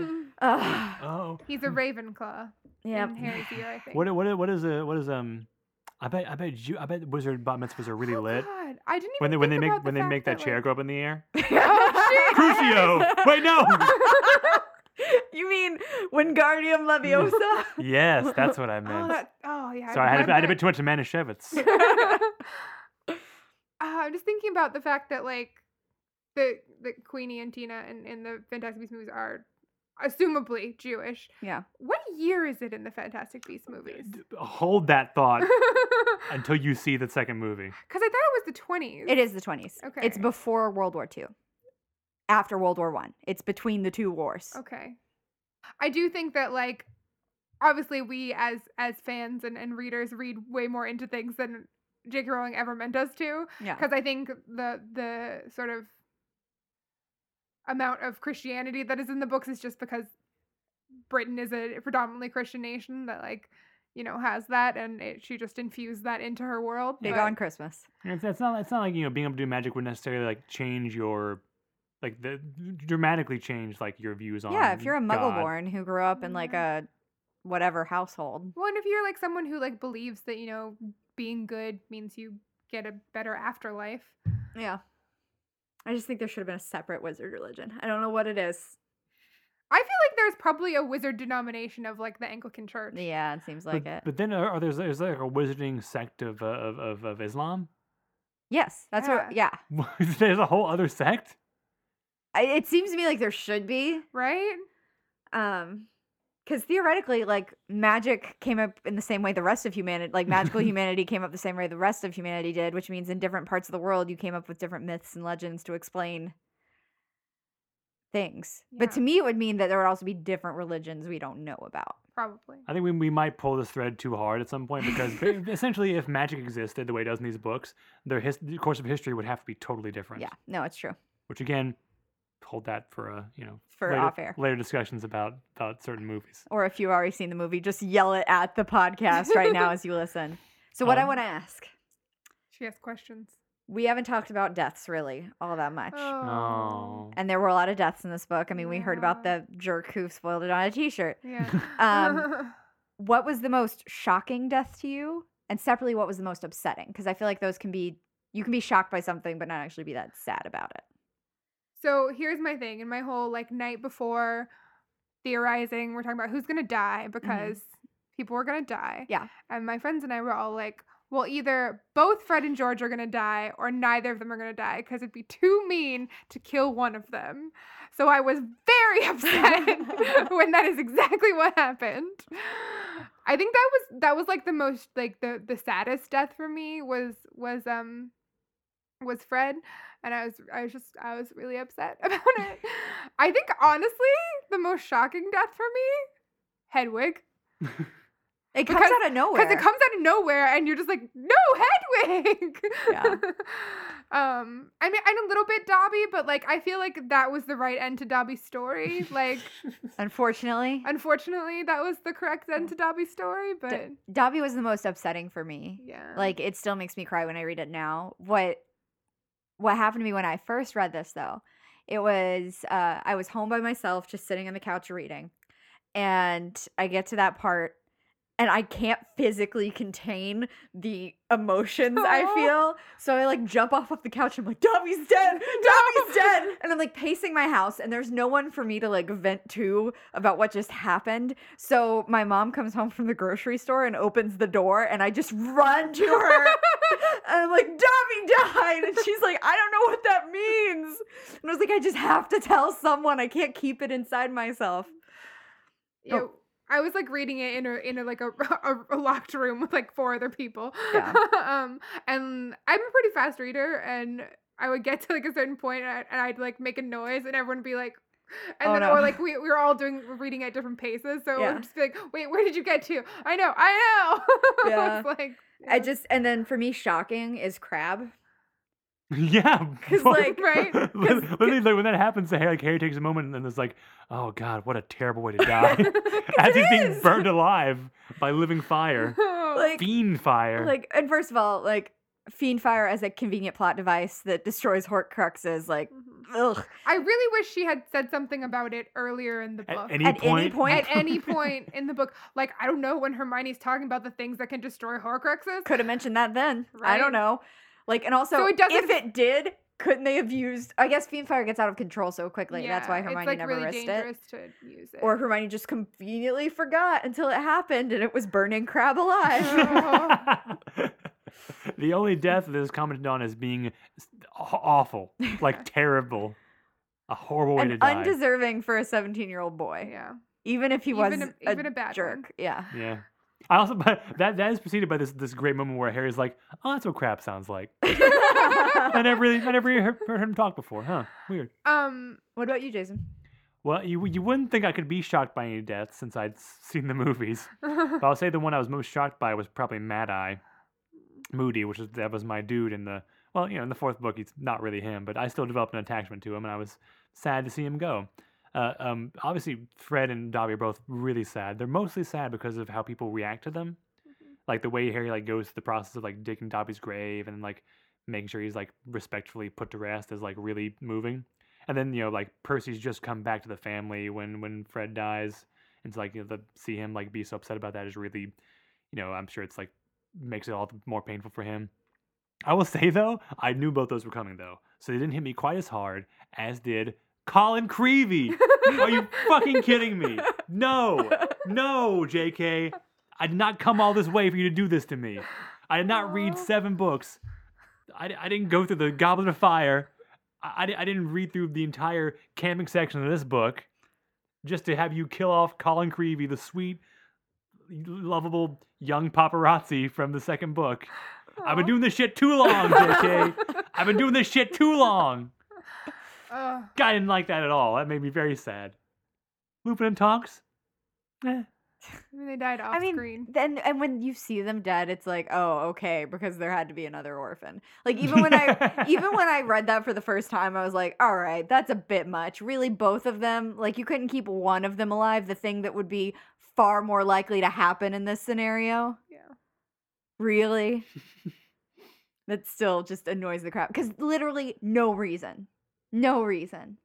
yeah. Ugh. Oh, He's a Ravenclaw Yep. in Harry's year, I think. what what what is a what is um? I bet I bet Jew, I bet wizard bat mitzvahs are really oh, lit God. I didn't even when they when they think make about the when they fact make that chair like- go up in the air. [LAUGHS] [LAUGHS] oh shit! Crucio! Wait, no. [LAUGHS] you mean when Wingardium Leviosa? yes, that's what I Oh, meant. that, oh yeah. Sorry, I had, a, I had a bit too much of Manischewitz. Uh, I'm just thinking about the fact that like the the Queenie and Tina in, in the Fantastic Beasts movies are assumably Jewish. yeah. What year is it in the Fantastic Beasts movies? Hold that thought [LAUGHS] until you see the second movie. Because I thought it was the 20s. It is the 20s. Okay. It's before World War II. After World War One. It's between the two wars. Okay. I do think that like obviously we as as fans and, and readers read way more into things than J.K. Rowling ever meant us to. Yeah. because I think the the sort of amount of Christianity that is in the books is just because Britain is a predominantly Christian nation that like you know has that, and it, she just infused that into her world. Big but- on Christmas. It's, it's not it's not like you know being able to do magic would necessarily like change your like the dramatically change like your views on. Yeah, if you're a God. Muggleborn who grew up in like a whatever household. Well, and if you're like someone who like believes that you know being good means you get a better afterlife. Yeah. I just think there should have been a separate wizard religion. I don't know what it is. I feel like there's probably a wizard denomination of like the Anglican Church. Yeah, it seems like but, it. but then are, are there's there's like a wizarding sect of uh, of, of of Islam. yes, that's what. Yeah, [LAUGHS] there's a whole other sect. I, it seems to me like there should be. Right? Um, because theoretically, like magic came up in the same way the rest of humanity, like magical [LAUGHS] humanity came up the same way the rest of humanity did, which means in different parts of the world, you came up with different myths and legends to explain things. But to me, it would mean that there would also be different religions we don't know about. Probably. I think we, we might pull this thread too hard at some point because [LAUGHS] essentially, if magic existed the way it does in these books, their his, the course of history would have to be totally different. Yeah, no, it's true. Which again, hold that for a you know For later, off air. later discussions about about certain movies. Or if you've already seen the movie, just yell it at the podcast right now as you [LAUGHS] listen. So, what I Um, want to ask She has questions. we haven't talked about deaths really all that much. Oh, And there were a lot of deaths in this book. I mean, we heard about the jerk who spoiled it on a t shirt. Yeah. [LAUGHS] Um, [LAUGHS] What was the most shocking death to you? And separately, what was the most upsetting? Because I feel like those can be, you can be shocked by something, but not actually be that sad about it. So here's my thing. In my whole like night before theorizing, we're talking about who's gonna die because people were gonna die. Mm-hmm. Yeah. And my friends and I were all like, well, either both Fred and George are gonna die, or neither of them are gonna die, because it'd be too mean to kill one of them. So I was very [LAUGHS] upset [LAUGHS] when that is exactly what happened. I think that was that was like the most like the the saddest death for me was was um was Fred and I was I was just I was really upset [LAUGHS] about it. I think honestly the most shocking death for me Hedwig. It comes Because- out of nowhere. because it comes out of nowhere and you're just like no hedwig Yeah. [LAUGHS] um i mean i'm a little bit dobby but like i feel like that was the right end to dobby's story like [LAUGHS] Unfortunately, unfortunately that was the correct end to dobby's story but D- Dobby was the most upsetting for me. yeah Like it still makes me cry when I read it now. What what happened to me when I first read this though? It was uh I was home by myself just sitting on the couch reading. And I get to that part and I can't physically contain the emotions I feel. So I like jump off of the couch. I'm like, Dobby's dead. [LAUGHS] Dobby's dead. And I'm like pacing my house, and there's no one for me to like vent to about what just happened. So my mom comes home from the grocery store and opens the door, and I just run to her. [LAUGHS] and I'm like, Dobby died. And she's like, I don't know what that means. And I was like, I just have to tell someone. I can't keep it inside myself. Yeah, Oh. I was like reading it in a in a like a, a, a locked room with like four other people. Yeah. [LAUGHS] um, and I'm a pretty fast reader, and I would get to like a certain point, and, I, and I'd like make a noise, and everyone would be like. And Oh, then, no. or like we, we were all doing reading at different paces, so it Yeah. would just be like, "Wait, where did you get to?" I know, I know. [LAUGHS] Yeah. like I just, and then for me, shocking is Crabbe. [LAUGHS] yeah, [LAUGHS] 'Cause, what- like- Right? [LAUGHS] literally, like when that happens, to Harry, like Harry takes a moment and then it's like, oh god, what a terrible way to die, as he's it being burned alive by living fire, Like, Fiendfyre. like, and first of all, like, Fiendfyre as a convenient plot device that destroys Horcruxes, like. Ugh. I really wish she had said something about it earlier in the book. at any At any point, point? at any [LAUGHS] point in the book. Like, I don't know when Hermione's talking about the things that can destroy Horcruxes. Could have mentioned that then. Right? I don't know. Like, and also, So it if it did, couldn't they have used? I guess Fiendfyre gets out of control so quickly. and that's why Hermione it's like never really risked it. to use it. Or Hermione just conveniently forgot until it happened and it was burning Crabbe alive. [LAUGHS] [LAUGHS] [LAUGHS] the only death that is commented on as being awful, like [LAUGHS] terrible, a horrible way to die. undeserving for a 17 year old boy. yeah. Even if he was Even a, a- even a bad one. jerk. Yeah. yeah. I also, [LAUGHS] but that that is preceded by this this great moment where Harry's like, "Oh, that's what Crabbe sounds like." I never really, I never heard, heard him talk before, huh? Weird. Um. what about you, Jason? Well, you you wouldn't think I could be shocked by any deaths since I'd seen the movies. But I'll say the one I was most shocked by was probably Mad Eye, Moody, which is that was my dude in the well, you know, in the fourth book he's not really him, but I still developed an attachment to him, and I was sad to see him go. Uh, um, obviously, Fred and Dobby are both really sad. They're mostly sad because of how people react to them, like the way Harry like goes through the process of like digging Dobby's grave and like making sure he's like respectfully put to rest is like really moving. And then you know like Percy's just come back to the family when when Fred dies, and to like you know, the, see him like be so upset about that is really, you know, I'm sure it's like makes it all the more painful for him. I will [LAUGHS] say though, I knew both those were coming though, so they didn't hit me quite as hard as did Colin Creevey. Are you [LAUGHS] fucking kidding me? No, no, J.K. I did not come all this way for you to do this to me. I did not read seven books. I, I didn't go through the Goblet of Fire. I, I, I didn't read through the entire camping section of this book just to have you kill off Colin Creevey, the sweet, lovable young paparazzi from the second book. I've been doing this shit too long, JK. [LAUGHS] I've been doing this shit too long. Ugh. I didn't like that at all. That made me very sad. Lupin and Tonks? Eh. I mean, they died off I mean, screen. then and when you see them dead, it's like, oh, okay, because there had to be another orphan. Like [LAUGHS] even when I even when I read that for the first time, I was like, all right, that's a bit much. Really, both of them, like you couldn't keep one of them alive. The thing that would be far more likely to happen in this scenario. Yeah. Really? [LAUGHS] that still just annoys the crap because literally no reason, no reason,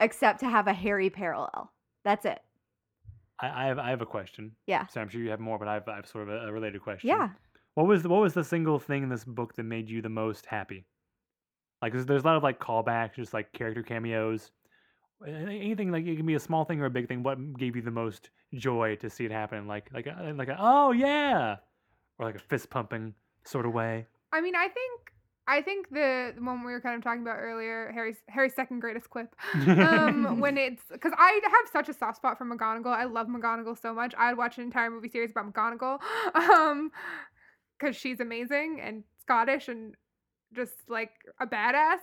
except to have a Harry parallel. That's it. I, I have I have a question. Yeah. So I'm sure you have more, but I have, I have sort of a, a related question. Yeah. What was the, what was the single thing in this book that made you the most happy? Like, 'cause there's a lot of like callbacks, just like character cameos. Anything like it can be a small thing or a big thing. What gave you the most joy to see it happen? Like like a, like a, oh yeah, or like a fist pumping sort of way. I mean, I think I think the, the one we were kind of talking about earlier, Harry's Harry's second greatest quip. Um, when [LAUGHS] it's because I have such a soft spot for McGonagall. I love McGonagall so much. I'd watch an entire movie series about McGonagall, [LAUGHS] um, because she's amazing and Scottish and just like a badass.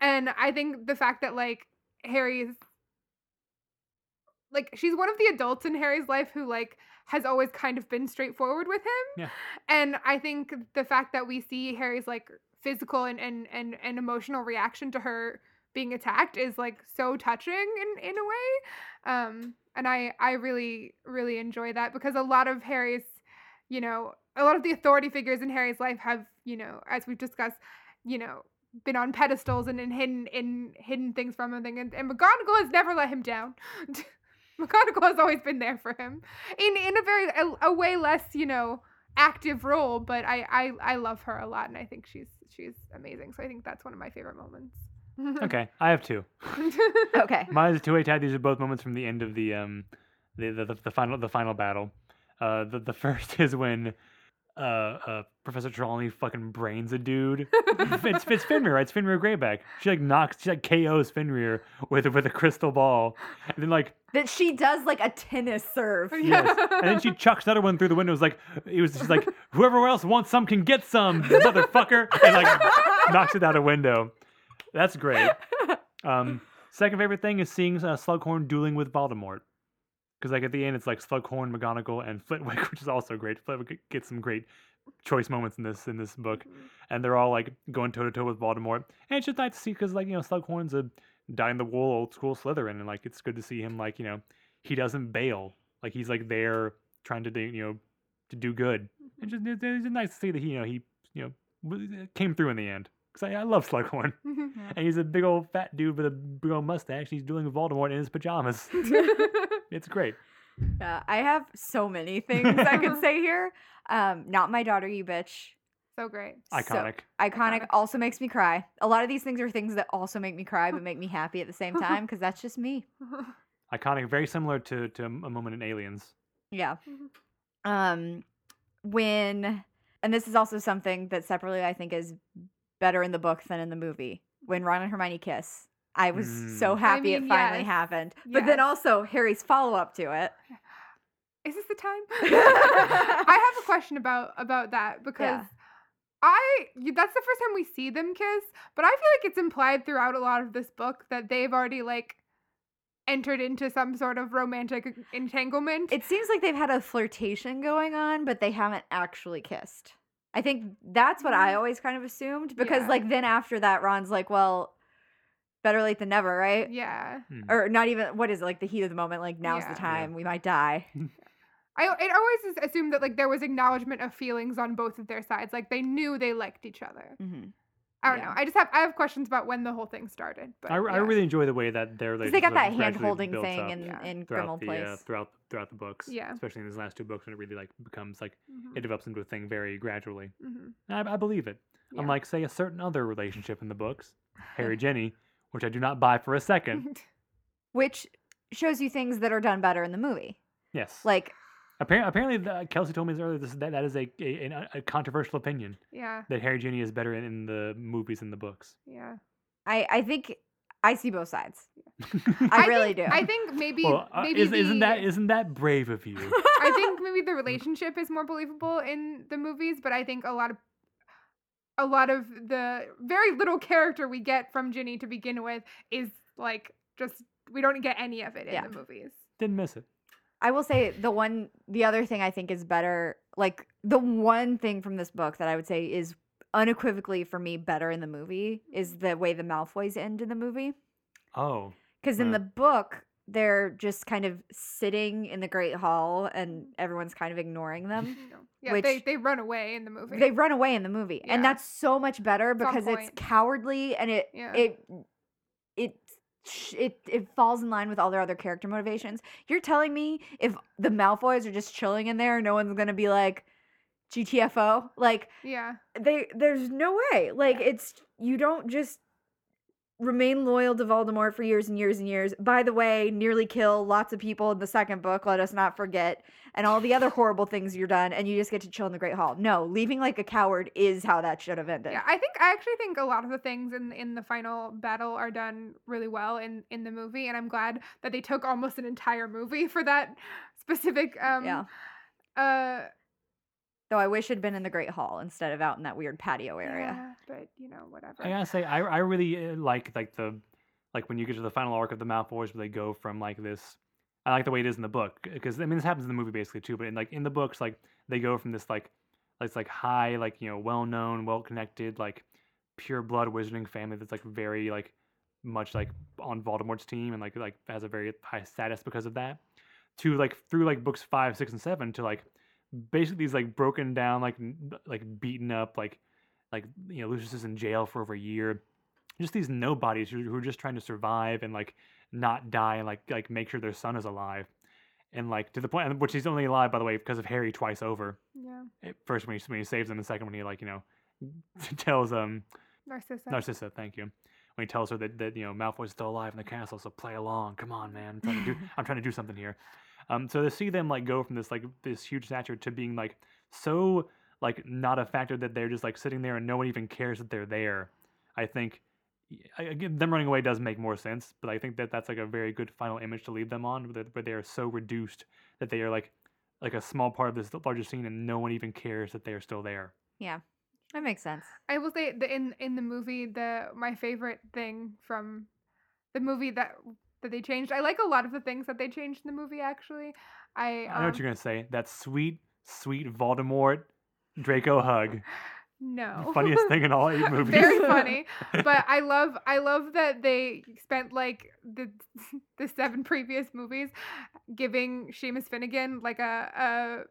And I think the fact that like Harry's like she's one of the adults in Harry's life who like has always kind of been straightforward with him. Yeah. And I think the fact that we see Harry's like physical and and and, and emotional reaction to her being attacked is like so touching in in a way. Um and I I really really enjoy that because a lot of Harry's you know, a lot of the authority figures in Harry's life have, you know, as we've discussed, you know, been on pedestals and in hidden in hidden things from him and, and McGonagall has never let him down. [LAUGHS] McGonagall has always been there for him in in a very a, a way less you know active role, but I, I I love her a lot and I think she's she's amazing. So I think that's one of my favorite moments. [LAUGHS] Okay, I have two. [LAUGHS] Okay. Mine is a two-way tie. These are both moments from the end of the um, the the, the, the final the final battle. Uh, the the first is when uh, uh Professor Trelawney fucking brains a dude. [LAUGHS] it's, it's Fenrir, right? It's Fenrir Greyback. She like knocks, she like KOs Fenrir with with a crystal ball, and then like That she does like a tennis serve. [LAUGHS] yes, and then she chucks the other one through the window. It was like it was just like whoever else wants some can get some, motherfucker, and like knocks it out a window. That's great. Um, second favorite thing is seeing uh, Slughorn dueling with Voldemort. Because like at the end, it's like Slughorn, McGonagall, and Flitwick, [LAUGHS] which is also great. Flitwick gets some great choice moments in this in this book, mm-hmm. and they're all like going toe to toe with Voldemort. And it's just nice to see because like you know Slughorn's a dyed in the wool old school Slytherin, and like it's good to see him like you know he doesn't bail. Like he's like there trying to do you know to do good. And mm-hmm. just it's, it's nice to see that he you know he you know uh, came through in the end. Because I, I love Slughorn. [LAUGHS] And he's a big old fat dude with a big old mustache. He's with Voldemort in his pajamas. [LAUGHS] It's great. Yeah, I have so many things I could [LAUGHS] say here. Um, not my daughter, you bitch. so great. So- Iconic. Iconic Iconic. also makes me cry. A lot of these things are things that also make me cry but make me happy at the same time [LAUGHS] because that's just me. [LAUGHS] Iconic. Very similar to, to a moment in Aliens. Yeah. Mhm. Um when and this is also something that separately I think is better in the book than in the movie. When Ron and Hermione kiss. I was so Mm. happy mean, it finally yes. happened. But then also Harry's follow up to it. Is this the time? [LAUGHS] I have a question about about that because Yeah. I y- that's the first time we see them kiss, but I feel like it's implied throughout a lot of this book that they've already like entered into some sort of romantic entanglement. It seems like they've had a flirtation going on, but they haven't actually kissed. I think that's what I Mm. always kind of assumed because, Yeah. like, then after that, Ron's like, "Well, better late than never, right?" yeah. Hmm. Or not even. What is it? Like the heat of the moment. Like now's Yeah. the Yeah. time. We might die. [LAUGHS] I it always is assumed that like there was acknowledgement of feelings on both of their sides. Like they knew they liked each other. hmm I don't Yeah. know. I just have I have questions about when the whole thing started. But I, I really enjoy the way that their Because they got that hand holding thing in Yeah. in throughout the Place. uh, throughout throughout the books. Yeah. Especially in these last two books when it really like becomes like Mhm, it develops into a thing very gradually. mhm. I, I believe it. Yeah. Unlike say a certain other relationship in the books, [LAUGHS] Harry Ginny, which I do not buy for a second. [LAUGHS] Which shows you things that are done better in the movie. Yes. Like Apparently, apparently the, Kelsey told me this earlier. This that, that is a, a an- a controversial opinion yeah. that Harry Ginny is better in, in the movies than the books. Yeah. I, I think I see both sides. [LAUGHS] I, really think, do. I think maybe well, uh, maybe is, isn't that the- isn't that brave of you? [LAUGHS] I think maybe the relationship is more believable in the movies, but I think a lot of a lot of the very little character we get from Ginny to begin with is like just we don't get any of it in Yeah. the movies. Didn't miss it. I will say the one, the other thing I think is better, like the one thing from this book that I would say is unequivocally for me better in the movie is the way the Malfoys end in the movie. Oh, Because in the book, they're just kind of sitting in the Great Hall and everyone's kind of ignoring them. [LAUGHS] Yeah, they Which- they run away in the movie. they run away in the movie. Yeah. And that's so much better It's because it's cowardly and it Yeah. it it it it falls in line with all their other character motivations. You're telling me if the Malfoys are just chilling in there, no one's gonna be like GTFO? Like yeah. they there's no way. Like it's you don't just remain loyal to Voldemort for years and years and years. By the way, nearly kill lots of people in the second book, let us not forget, and all the other horrible things you're done, and you just get to chill in the Great Hall. No, leaving like a coward is how that should have ended. Yeah, I think I actually think a lot of the things in in the final battle are done really well in in the movie, and I'm glad that they took almost an entire movie for that specific. Um, Yeah. Uh, Though I wish it'd been in the Great Hall instead of out in that weird patio area. yeah, but you know, whatever. I gotta say, I I really uh, like like the like when you get to the final arc of the Malfoys where they go from like this. I like the way it is in the book because I mean this happens in the movie basically too. But in like in the books, like they go from this like it's like high, like you know, well known, well connected, like pure blood wizarding family that's like very like much like on Voldemort's team and like like has a very high status because of that. To like through like books five, six, and seven to like basically these like broken down, like like beaten up, like like you know Lucius is in jail for over a year. Just these nobodies who, who are just trying to survive and like not die and like like make sure their son is alive. And like to the point, which he's only alive by the way because of Harry twice over. Yeah. First when he when he saves them, and second when he like you know [LAUGHS] tells um Narcissa. Narcissa, thank you. When he tells her that, that you know Malfoy's still alive in the castle, so play along. Come on, man. I'm trying to do [LAUGHS] I'm trying to do something here. Um, so to see them like go from this like this huge stature to being like so like not a factor that they're just like sitting there and no one even cares that they're there. I think y- I- again them running away does make more sense, but I think that that's like a very good final image to leave them on, where they- where they are so reduced that they are like like a small part of this larger scene and no one even cares that they are still there. Yeah, that makes sense. I will say the in in the movie the my favorite thing from the movie that that they changed. I like a lot of the things that they changed in the movie actually. I I know what um, you're gonna say. That sweet, sweet Voldemort Draco hug. [LAUGHS] no funniest thing in all eight [LAUGHS] movies. Very funny. [LAUGHS] but I love I love that they spent like the the seven previous movies giving Seamus Finnigan like a a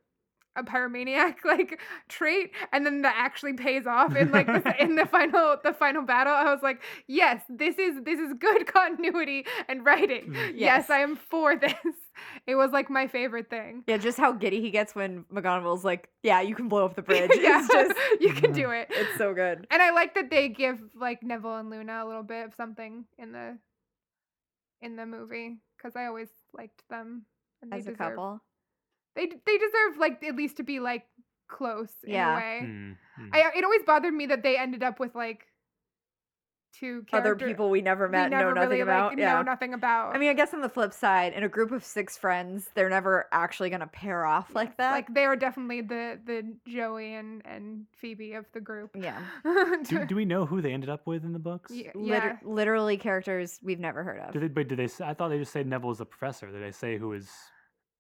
a pyromaniac [LAUGHS] like trait and then that actually pays off in like the, in the [LAUGHS] final the final battle i was like yes this is this is good [LAUGHS] continuity and writing Mm. yes. Yes. i am for this it was like my favorite thing Yeah, just how giddy he gets when McGonagall's like, "Yeah, you can blow up the bridge." yeah It's just, you can do it it's so good. And I like that they give like Neville and Luna a little bit of something in the in the movie because I always liked them. And they As a couple, they they deserve like at least to be like close in Yeah. a way. Hmm, hmm. I it always bothered me that they ended up with like two other people we never met, we met, never know nothing really, about. Like, yeah. know nothing about. I mean, I guess on the flip side, in a group of six friends, they're never actually gonna pair off like Yes, that. Like they are definitely the the Joey and and Phoebe of the group. yeah, [LAUGHS] do, do we know who they ended up with in the books? Ye- Liter- yeah. literally characters we've never heard of. Did they, but did they? s- I thought they just said Neville was the professor. Did they say who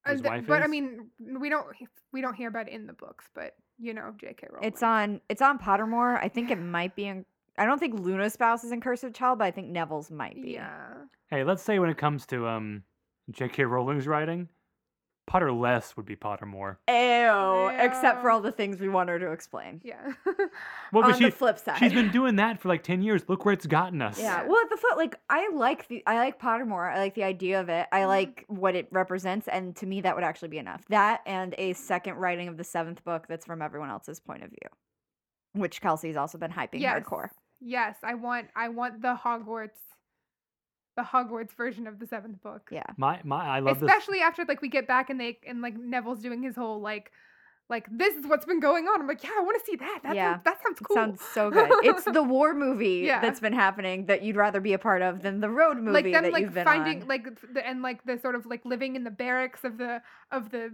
his Uh, th- wife but I mean, we don't we don't hear about it in the books, but you know, J.K. Rowling. It's on. It's on Pottermore. I think it might be in. I don't think Luna's spouse is in Cursed Child, but I think Neville's might be. Yeah. Hey, let's say when it comes to um J.K. Rowling's writing, Potter less would be Pottermore. Ew, Except for all the things we want her to explain. Yeah. [LAUGHS] Well, on but she the flip side, she's been doing that for like ten years. Look where it's gotten us. Yeah. Yeah. Well, at the foot, like I like the I like Pottermore. I like the idea of it. I Mhm. like what it represents, and to me, that would actually be enough. That and a second writing of the seventh book that's from everyone else's point of view, which Kelsey's also been hyping Yes. hardcore. yes, I want I want the Hogwarts the Hogwarts version of the seventh book. Yeah. My my I love this. Especially after like we get back and they and like Neville's doing his whole like like this is what's been going on. I'm like, yeah, I want to see that. That Yeah. sounds, that sounds It cool. sounds so good. It's [LAUGHS] the war movie Yeah. that's been happening that you'd rather be a part of than the road movie like them that like you've been finding on. like f- the, and like the sort of like living in the barracks of the of the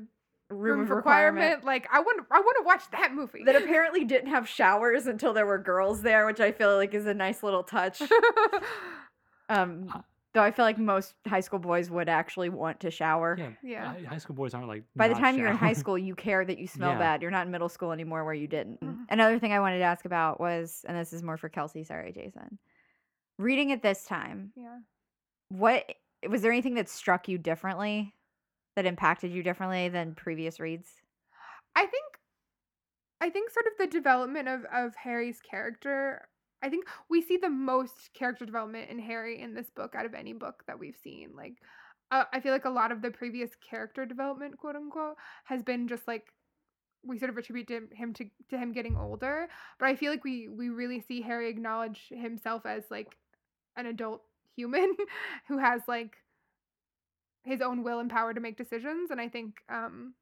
Room, room, of of requirement. requirement. Like I want I want to watch that movie. That apparently didn't have showers until there were girls there, which I feel like is a nice little touch. [LAUGHS] Um, Huh. Though I feel like most high school boys would actually want to shower. yeah, Yeah. hi- High school boys aren't like. By the not time you're in high showering. school, you care that you smell Yeah. bad. You're not in middle school anymore where you didn't. Mhm. Another thing I wanted to ask about was, and this is more for Kelsey, sorry, Jason. Reading it this time, yeah. what was there anything that struck you differently, that impacted you differently than previous reads? I think I think sort of the development of of Harry's character I think we see the most character development in Harry in this book out of any book that we've seen. Like uh, I feel like a lot of the previous character development, quote unquote, has been just like we sort of attribute to him to, to him getting older, but I feel like we we really see Harry acknowledge himself as like an adult human [LAUGHS] who has like his own will and power to make decisions and I think um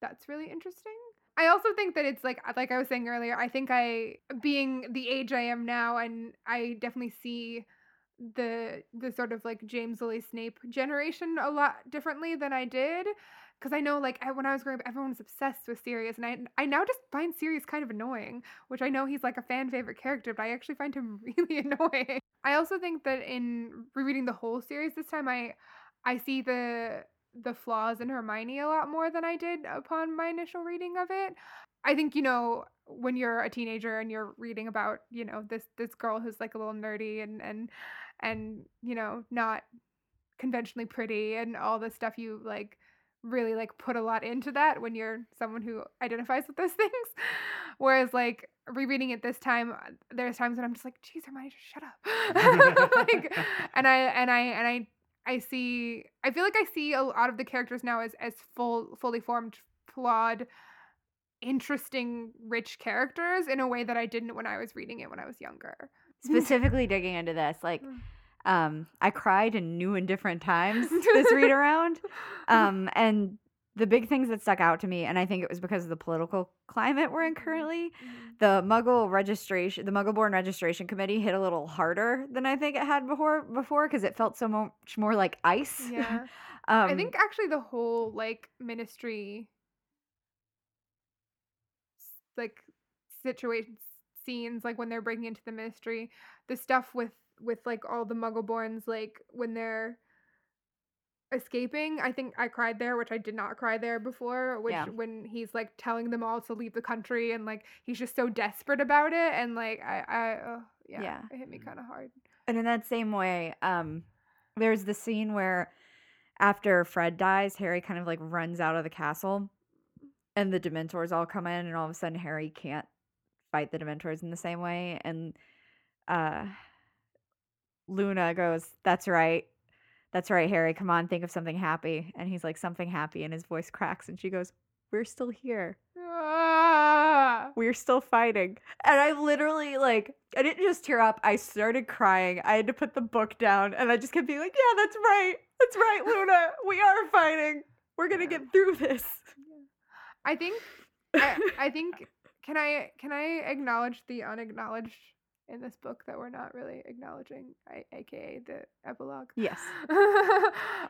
that's really interesting. I also think that it's like uh, like I was saying earlier, I think I being the age I am now and I definitely see the the sort of like James Lily Snape generation a lot differently than I did because I know like when I was growing up everyone was obsessed with Sirius and I I now just find Sirius kind of annoying, which I know he's like a fan favorite character, but I actually find him [LAUGHS] really annoying. I also think that in rereading the whole series this time I I see the the flaws in Hermione a lot more than I did upon my initial reading of it. I think you know when you're a teenager and you're reading about you know this this girl who's like a little nerdy and and and you know not conventionally pretty and all this stuff you like really like put a lot into that when you're someone who identifies with those [LAUGHS] things whereas like rereading it this time there's times when i'm just like geez hermione just shut up [LAUGHS] like and i and i and i i see i feel like i see a lot of the characters now as as full fully formed flawed interesting rich characters in a way that i didn't when i was reading it when i was younger Specifically digging into this, like Mm. um, I cried in new and different times this [LAUGHS] read around. Um, and the big things that stuck out to me, and I think it was because of the political climate we're in Mhm. currently, Mhm. the Muggle registration, the Muggle Born Registration Committee hit a little harder than I think it had before, before because it felt so much more like ice. yeah [LAUGHS] um, I think actually the whole like ministry like situation scenes like when they're breaking into the ministry the stuff with with like all the muggleborns like when they're escaping i think i cried there which i did not cry there before which Yeah. when he's like telling them all to leave the country and like he's just so desperate about it and like i i oh, yeah, Yeah. it hit me kind of hard And in that same way, um, there's the scene where after Fred dies, Harry kind of like runs out of the castle and the Dementors all come in, and all of a sudden Harry can't fight the Dementors in the same way. And uh, Luna goes, That's right. That's right, Harry. Come on, think of something happy. And he's like, Something happy. And his voice cracks, and she goes, We're still here. Ah! we're still fighting. And I literally like I didn't just tear up, I started crying. I had to put the book down and I just kept being like, Yeah, that's right. That's right, Luna. We are fighting. We're gonna Yeah. get through this. I think I, I think can I can I acknowledge the unacknowledged in this book that we're not really acknowledging, I, aka the epilogue. Yes. [LAUGHS]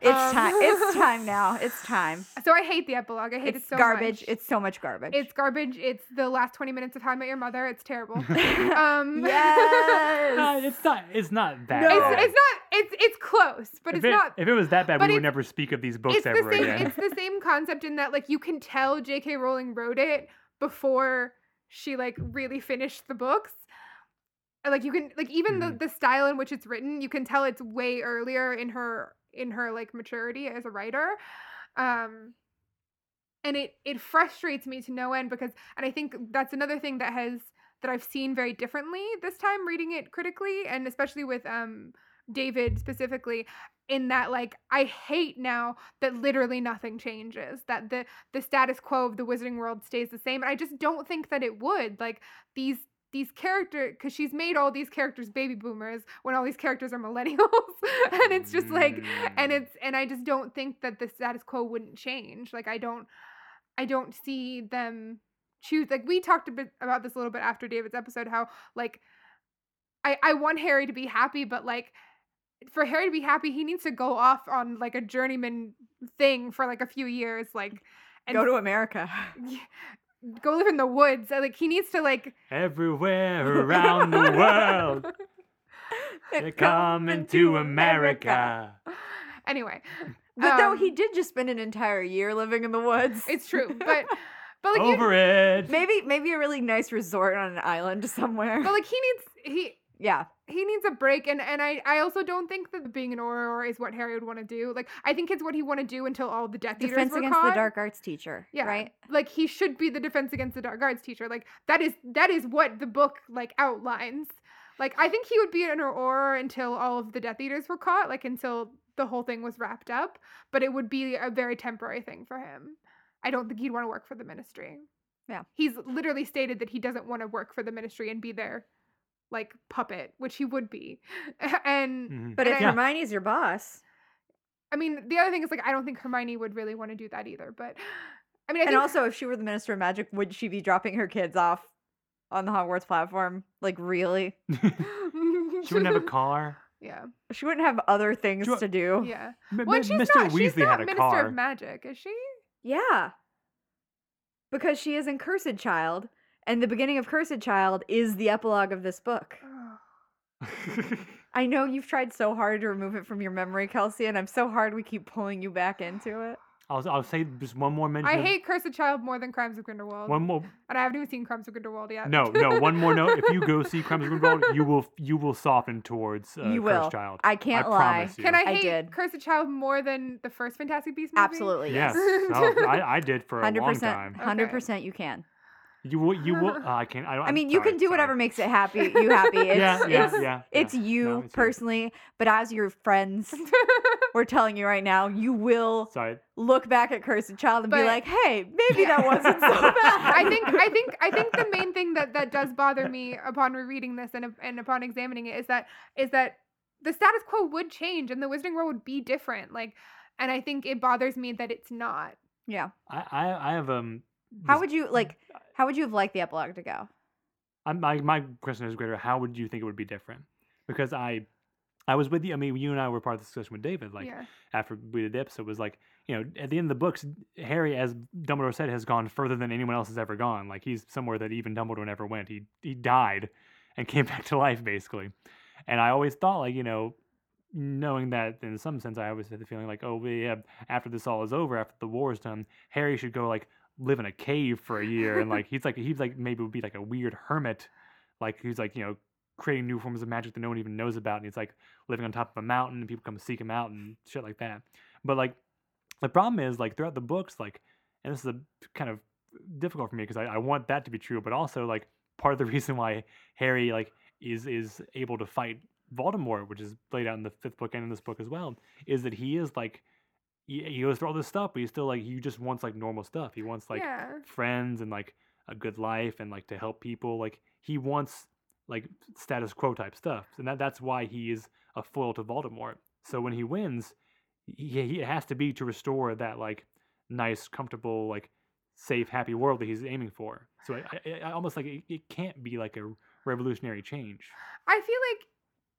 It's Um, time. It's [LAUGHS] time now. It's time. So I hate the epilogue. I hate It's it so garbage. much. It's garbage. It's so much garbage. it's garbage. It's the last twenty minutes of How I Met Your Mother. It's terrible. [LAUGHS] um, yes. Uh, it's not. It's not that. No. it's bad. it's not. It's it's close, but if it's it, not If it was that bad, we would never speak of these books it's the ever same again. it's the same concept in that like you can tell J.K. Rowling wrote it before she like really finished the books. Like you can like even Mhm. the the style in which it's written, you can tell it's way earlier in her in her like maturity as a writer. Um and it it frustrates me to no end because and I think that's another thing that has that I've seen very differently this time reading it critically and especially with um David specifically in that like I hate now that literally nothing changes that the the status quo of the wizarding world stays the same and I just don't think that it would like these these character because she's made all these characters baby boomers when all these characters are millennials [LAUGHS] and it's just like and Mm. it's and I just don't think that the status quo wouldn't change like I don't I don't see them choose like we talked a bit about this a little bit after David's episode how like I I want Harry to be happy but like for Harry to be happy he needs to go off on like a journeyman thing for like a few years like and Go to America. [LAUGHS] go live in the woods like he needs to like Everywhere [LAUGHS] around the world, [LAUGHS] they're coming to America. [LAUGHS] anyway But though Um, he did just spend an entire year living in the woods. it's true but but like you, Over it. maybe maybe a really nice resort on an island somewhere. but like he needs he yeah. He needs a break and and I I also don't think that being an Auror is what Harry would want to do. Like I think it's what he want to do until all the Death Eaters were caught. Defense against caught. the dark arts teacher. Yeah. Right? Like he should be the defense against the dark arts teacher. Like that is that is what the book like outlines. Like I think he would be an Auror until all of the Death Eaters were caught, like until the whole thing was wrapped up, but it would be a very temporary thing for him. I don't think he'd want to work for the ministry. Yeah. He's literally stated that he doesn't want to work for the ministry and be their like puppet, which he would be. [LAUGHS] and Mhm. But And if I- Hermione's your boss, I mean, the other thing is like I don't think Hermione would really want to do that either. But [GASPS] I mean, I and think also if she were the Minister of Magic, would she be dropping her kids off on the Hogwarts platform? Like really? [LAUGHS] she wouldn't have a [LAUGHS] car. yeah, She wouldn't have other things Sure. to do. yeah. M- Well, she's Mr. not. Weasley she's not had a Minister car. of Magic, is she? Yeah. Because she is in Cursed Child, and the beginning of Cursed Child is the epilogue of this book. I know you've tried so hard to remove it from your memory, Kelsey, and I'm so hard we keep pulling you back into it. I'll I'll say just one more mention. I of- hate Cursed Child more than Crimes of Grindelwald. one more. and I haven't even seen Crimes of Grindelwald yet. No, no, one more note. If you go [LAUGHS] see Crimes of Grindelwald, you will you will soften towards uh, You Cursed. Child. I can't lie. promise you. Can I I hate did. Cursed Child more than the first Fantastic Beasts movie? Absolutely, Yes. yes. Oh, I, I did for a Hundred long percent, time. hundred percent, you can. You will. You will. Uh, [LAUGHS] I can't. I, don't, I I'm mean, you sorry, can do sorry. whatever makes it happy, you happy. [LAUGHS] It's, yeah, yeah, it's, yeah. it's yeah. you No, it's personally, but as your friends, [LAUGHS] we're telling you right now, you will Sorry. look back at Cursed Child and be like, "Hey, maybe that wasn't so bad." I think I think I think the main thing that that does bother me upon rereading this and and upon examining it is that is that the status quo would change and the Wizarding World would be different. Like, and I think it bothers me that it's not. yeah. I, I, I have um. How would you like? How would you have liked the epilogue to go? I'm, my my question is greater. How would you think it would be different? Because I, I was with you. I mean, you and I were part of the discussion with David. Like yeah. after we did the episode, was like you know at the end of the books, Harry, as Dumbledore said, has gone further than anyone else has ever gone. Like he's somewhere that even Dumbledore never went. He he died, and [LAUGHS] came back to life basically. And I always thought like you know. Knowing that, in some sense, I always had the feeling like, oh, we have after this all is over, after the war is done, Harry should go like live in a cave for a year, and like [LAUGHS] he's like he's like maybe would be like a weird hermit, like he's like you know creating new forms of magic that no one even knows about, and he's like living on top of a mountain, and people come seek him out and shit like that. But like the problem is like throughout the books, like, and this is a kind of difficult for me because I, I want that to be true, but also like part of the [LAUGHS] reason why Harry like is is able to fight Voldemort, which is laid out in the fifth book and in this book as well, is that he is like he, he goes through all this stuff, but he's still like he just wants like normal stuff. He wants like yeah. friends and like a good life and like to help people. Like he wants like status quo type stuff, and that that's why he is a foil to Voldemort. So when he wins, he, he it has to be to restore that like nice, comfortable, like safe, happy world that he's aiming for. So I, I, I almost like it, it can't be like a revolutionary change. I feel like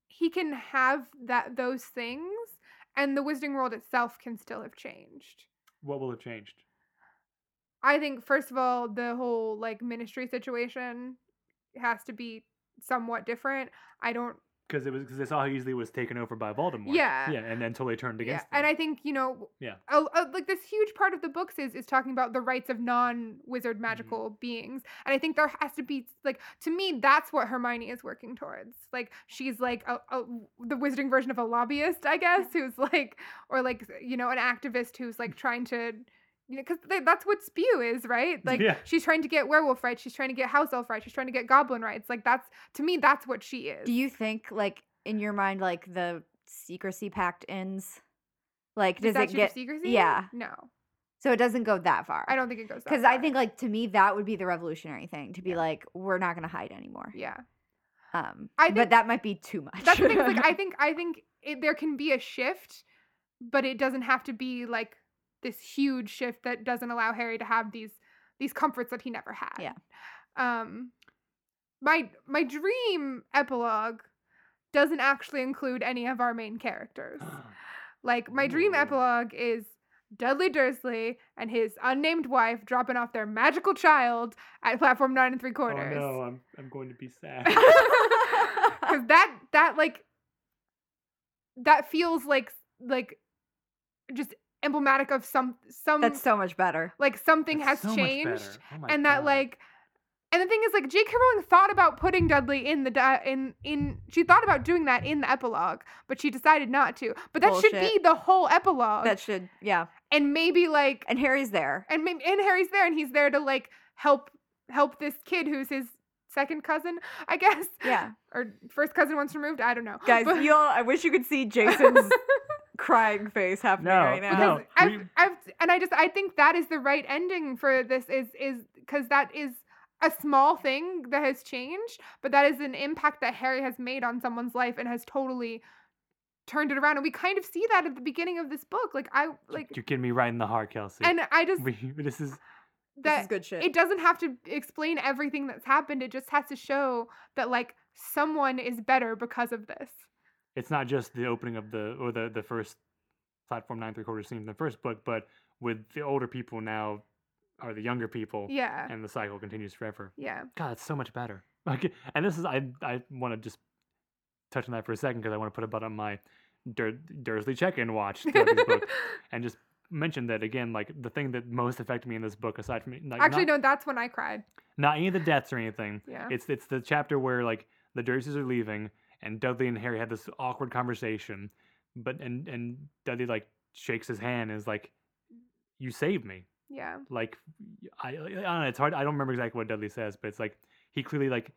he can have that those things, and the Wizarding World itself can still have changed. What will have changed? I think first of all, the whole like ministry situation has to be somewhat different. I don't Because it was because they saw how easily it was taken over by Voldemort. Yeah. yeah, and then totally turned against. yeah, against and. I think you know, Yeah. a, a- like this huge part of the books is is talking about the rights of non-wizard Mm-hmm. magical beings, and I think there has to be like to me that's what Hermione is working towards. Like she's like a, a the wizarding version of a lobbyist, I guess, who's like or like you know an activist who's like trying to. You know, because that's what Spew is, right? [LAUGHS] Like Yeah. she's trying to get werewolf rights, she's trying to get house elf rights, she's trying to get goblin rights. Like that's to me, that's what she is. Do you think, like, in your mind, like the secrecy pact ends? Like, does it Statute get secrecy? yeah. No, so it doesn't go that far? I don't think it goes. that Because I think, like, to me, that would be the revolutionary thing to be Yeah. like, we're not going to hide anymore. yeah. Um, I but that might be too much. That's the thing. Like [LAUGHS] I think I think it, there can be a shift, but it doesn't have to be like this huge shift that doesn't allow Harry to have these these comforts that he never had. Yeah. Um, my my dream epilogue doesn't actually include any of our main characters. [GASPS] Like my dream epilogue is Dudley Dursley and his unnamed wife dropping off their magical child at platform nine and three quarters. Oh no, I'm I'm going to be sad. [LAUGHS] because that that like that feels like like just emblematic of some some That's so much better. like something That's has so much changed better. Oh my and that God. like and the thing is like J.K. Rowling thought about putting Dudley in the di- in in she thought about doing that in the epilogue but she decided not to but that should be Bullshit. the whole epilogue That should, yeah. and maybe like And Harry's there. and maybe and Harry's there and he's there to like help help this kid who's his second cousin I guess Yeah. or first cousin once removed I don't know Guys, But- you all, I wish you could see Jason's [LAUGHS] crying face happening No, right now. no. because I've, we- I've and I just I think that is the right ending for this is is because that is a small thing that has changed, but that is an impact that Harry has made on someone's life and has totally turned it around. And we kind of see that at the beginning of this book. Like I like you're getting me right in the heart, Kelsey. and I just we, this is this that is good shit. it doesn't have to explain everything that's happened. It just has to show that like someone is better because of this. It's not just the opening of the or the the first platform nine three quarters scene in the first book, but with the older people now are the younger people, Yeah. and the cycle continues forever. Yeah. God, it's so much better. [LAUGHS] Like, and this is I I want to just touch on that for a second because I want to put a button on my Dur- Dursley check-in watch book, [LAUGHS] and just mention that again. Like the thing that most affected me in this book, aside from like, Actually, not, no, that's when I cried. not any of the deaths or anything. Yeah. It's it's the chapter where like the Dursleys are leaving, and Dudley and Harry had this awkward conversation, but and and Dudley like shakes his hand and is like, "You saved me." yeah. like I, I don't know it's hard i don't remember exactly what dudley says but it's like he clearly like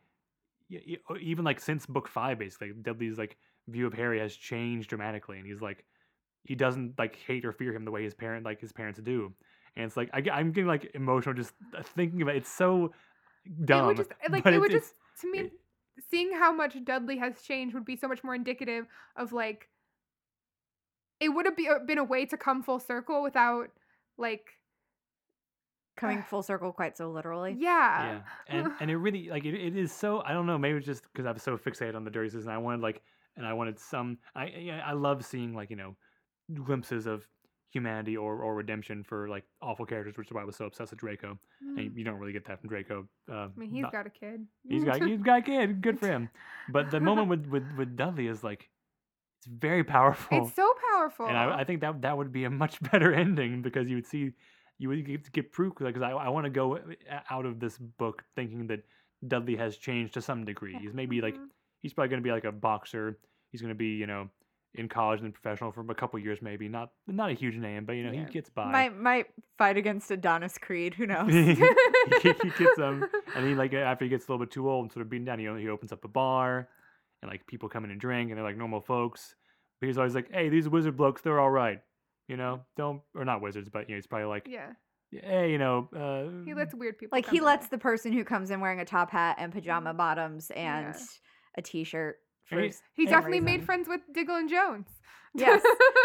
y- y- o- even like since book five basically dudley's like view of harry has changed dramatically and he's like he doesn't like hate or fear him the way his parent like his parents do and it's like I, am getting like emotional just uh, thinking about it. it's so dumb It would just like it would just to me seeing how much Dudley has changed would be so much more indicative of like it would have be, uh, been a way to come full circle without like Coming full circle quite so literally. yeah. yeah and and it really like it, it is so i don't know maybe it's just because I was so fixated on the Dursleys and i wanted like and i wanted some i yeah, i love seeing like you know glimpses of humanity or or redemption for like awful characters which is why i was so obsessed with draco Mm. and you don't really get that from draco uh, I mean, he's not- got a kid. he's got he's [LAUGHS] got a kid good for him but the moment with [LAUGHS] with with dudley is like it's very powerful It's so powerful. and I, I think that that would be a much [LAUGHS] better ending because you would see you would get, get proof because I, I want to go uh, out of this book thinking that Dudley has changed to some degree. He's maybe like Mhm. he's probably going to be like a boxer. He's going to be you know in college and then professional for a couple years maybe. Not not a huge name, but you know Yeah. he gets by. Might might fight against Adonis Creed. Who knows? [LAUGHS] he, [LAUGHS] he gets um and he like after he gets a little bit too old and sort of beaten down, he he opens up a bar and like people come in and drink and they're like normal folks. But he's always like, hey, these wizard blokes, they're all right. You know, don't or not wizards, but you know, he's probably like, yeah. hey, you know, uh, He lets weird people like come he in. lets the person who comes in wearing a top hat and pajama bottoms and Yeah. a t-shirt. And he- He same definitely made friends with Diggle and Jones. [LAUGHS] Yes.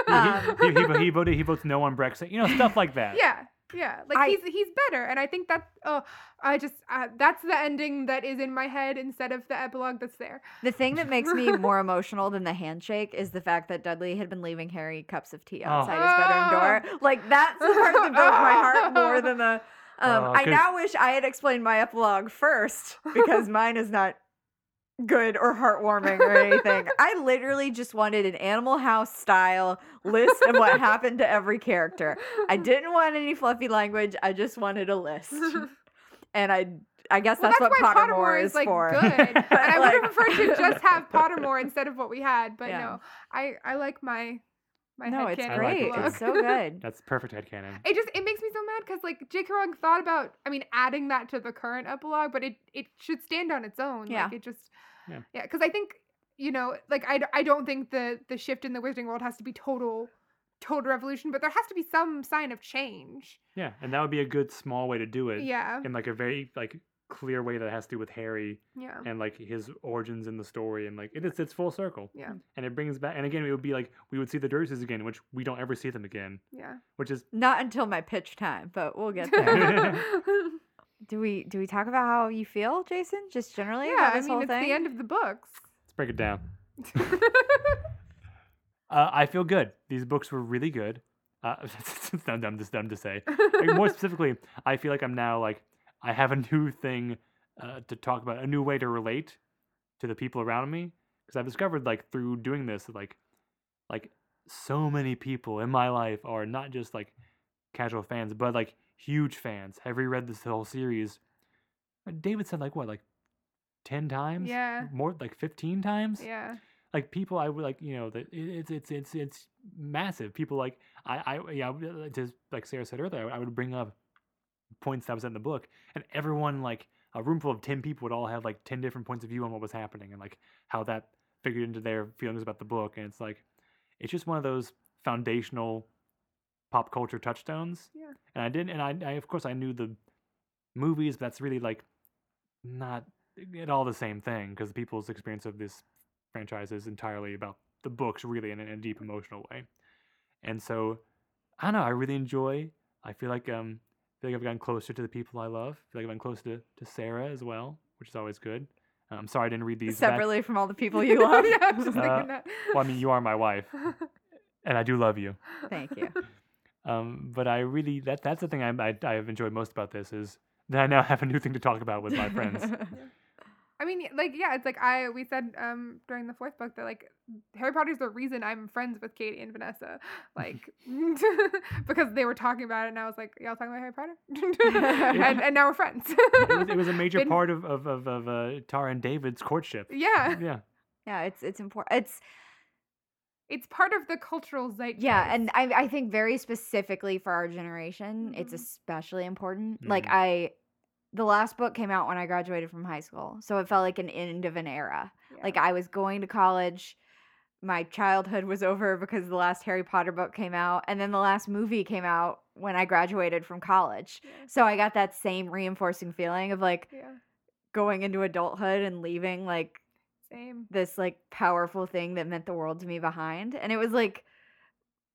he, Um, he, he, he [LAUGHS] voted he votes no on Brexit, you know, stuff like that. Yeah, yeah. Like I- he's he's better, and I think that oh, I just uh, that's the ending that is in my head instead of the epilogue that's there. The thing that makes me [LAUGHS] more emotional than the handshake is the fact that Dudley had been leaving Harry cups of tea Oh. outside his bedroom door. Like that's the part that broke my heart more than the. Um, Oh, I 'cause- now wish I had explained my epilogue first because mine is not good or heartwarming or anything. [LAUGHS] I literally just wanted an Animal House style list of what happened to every character. I [LAUGHS] didn't want any fluffy language. I just wanted a list, [LAUGHS] and I. I guess Well, that's, what why Pottermore, is like for. good, and I would have preferred to just have Pottermore instead of what we had. But Yeah. no, I I like my my no, it's headcanon I like it great. It's so [LAUGHS] good. That's perfect head headcanon. It just it makes me so mad because like J.K. Rowling thought about I mean adding that to the current epilogue, but it it should stand on its own. Yeah. Like it just Yeah. yeah because I think you know like I I don't think the the shift in the wizarding world has to be total total revolution, but there has to be some sign of change. Yeah, and that would be a good small way to do it Yeah. in like a very like clear way that has to do with Harry Yeah. and like his origins in the story and like it is it's full circle. Yeah. And it brings back and again it would be like we would see the Dursleys again, which we don't ever see them again. Yeah. Which is Not until my pitch time, but we'll get there. [LAUGHS] [LAUGHS] do we do we talk about how you feel, Jason? Just generally yeah, about I this mean whole it's thing? the end of the books. let's break it down. [LAUGHS] Uh, I feel good. These books were really good. Uh, it's dumb, dumb, just dumb to say. Like, more specifically, I feel like I'm now like I have a new thing uh, to talk about, a new way to relate to the people around me because I've discovered like through doing this like like so many people in my life are not just like casual fans but like huge fans. Have reread this whole series. Uh, David said like what like ten times? Yeah. more like fifteen times yeah. like people I would like you know that it's it's it's it's massive. People like I I yeah uh, just like Sarah said earlier, I would bring up points that was in the book, and everyone like a room full of ten people would all have like ten different points of view on what was happening and like how that figured into their feelings about the book, and it's like it's just one of those foundational pop culture touchstones. Yeah. And I didn't, and I, I of course I knew the movies, but that's really like not at all the same thing because people's experience of this franchise is entirely about the books, really, in, a- in a deep emotional way. And so, I don't know. I really enjoy. I feel like um, feel like I've gotten closer to the people I love. I feel like I've gotten closer to, to Sarah as well, which is always good. Uh, I'm sorry I didn't read these back- Separately from all the people you [LAUGHS] love. yeah, I was just Uh, thinking that. Well, I mean, you are my wife, [LAUGHS] and I do love you. Thank you. [LAUGHS] Um, but I really that that's the thing I, I I have enjoyed most about this is that I now have a new thing to talk about with my friends. I mean, like, yeah, it's like I we said um during the fourth book that like Harry Potter's the reason I'm friends with Katie and Vanessa, like [LAUGHS] [LAUGHS] because they were talking about it, and I was like, y'all talking about Harry Potter, [LAUGHS] and and now we're friends. It was, it was a major Been- part of of of, of uh, Tara and David's courtship. Yeah, Yeah. Yeah, it's it's important. It's it's part of the cultural zeitgeist. yeah, and I I think very specifically for our generation, it's Mhm. especially important. Like Mhm. I the last book came out when I graduated from high school. So it felt like an end of an era. Yeah. Like I was going to college. My childhood was over because the last Harry Potter book came out and then the last movie came out when I graduated from college. yeah, So I got that same reinforcing feeling of like yeah, going into adulthood and leaving like same. this like powerful thing that meant the world to me behind and it was like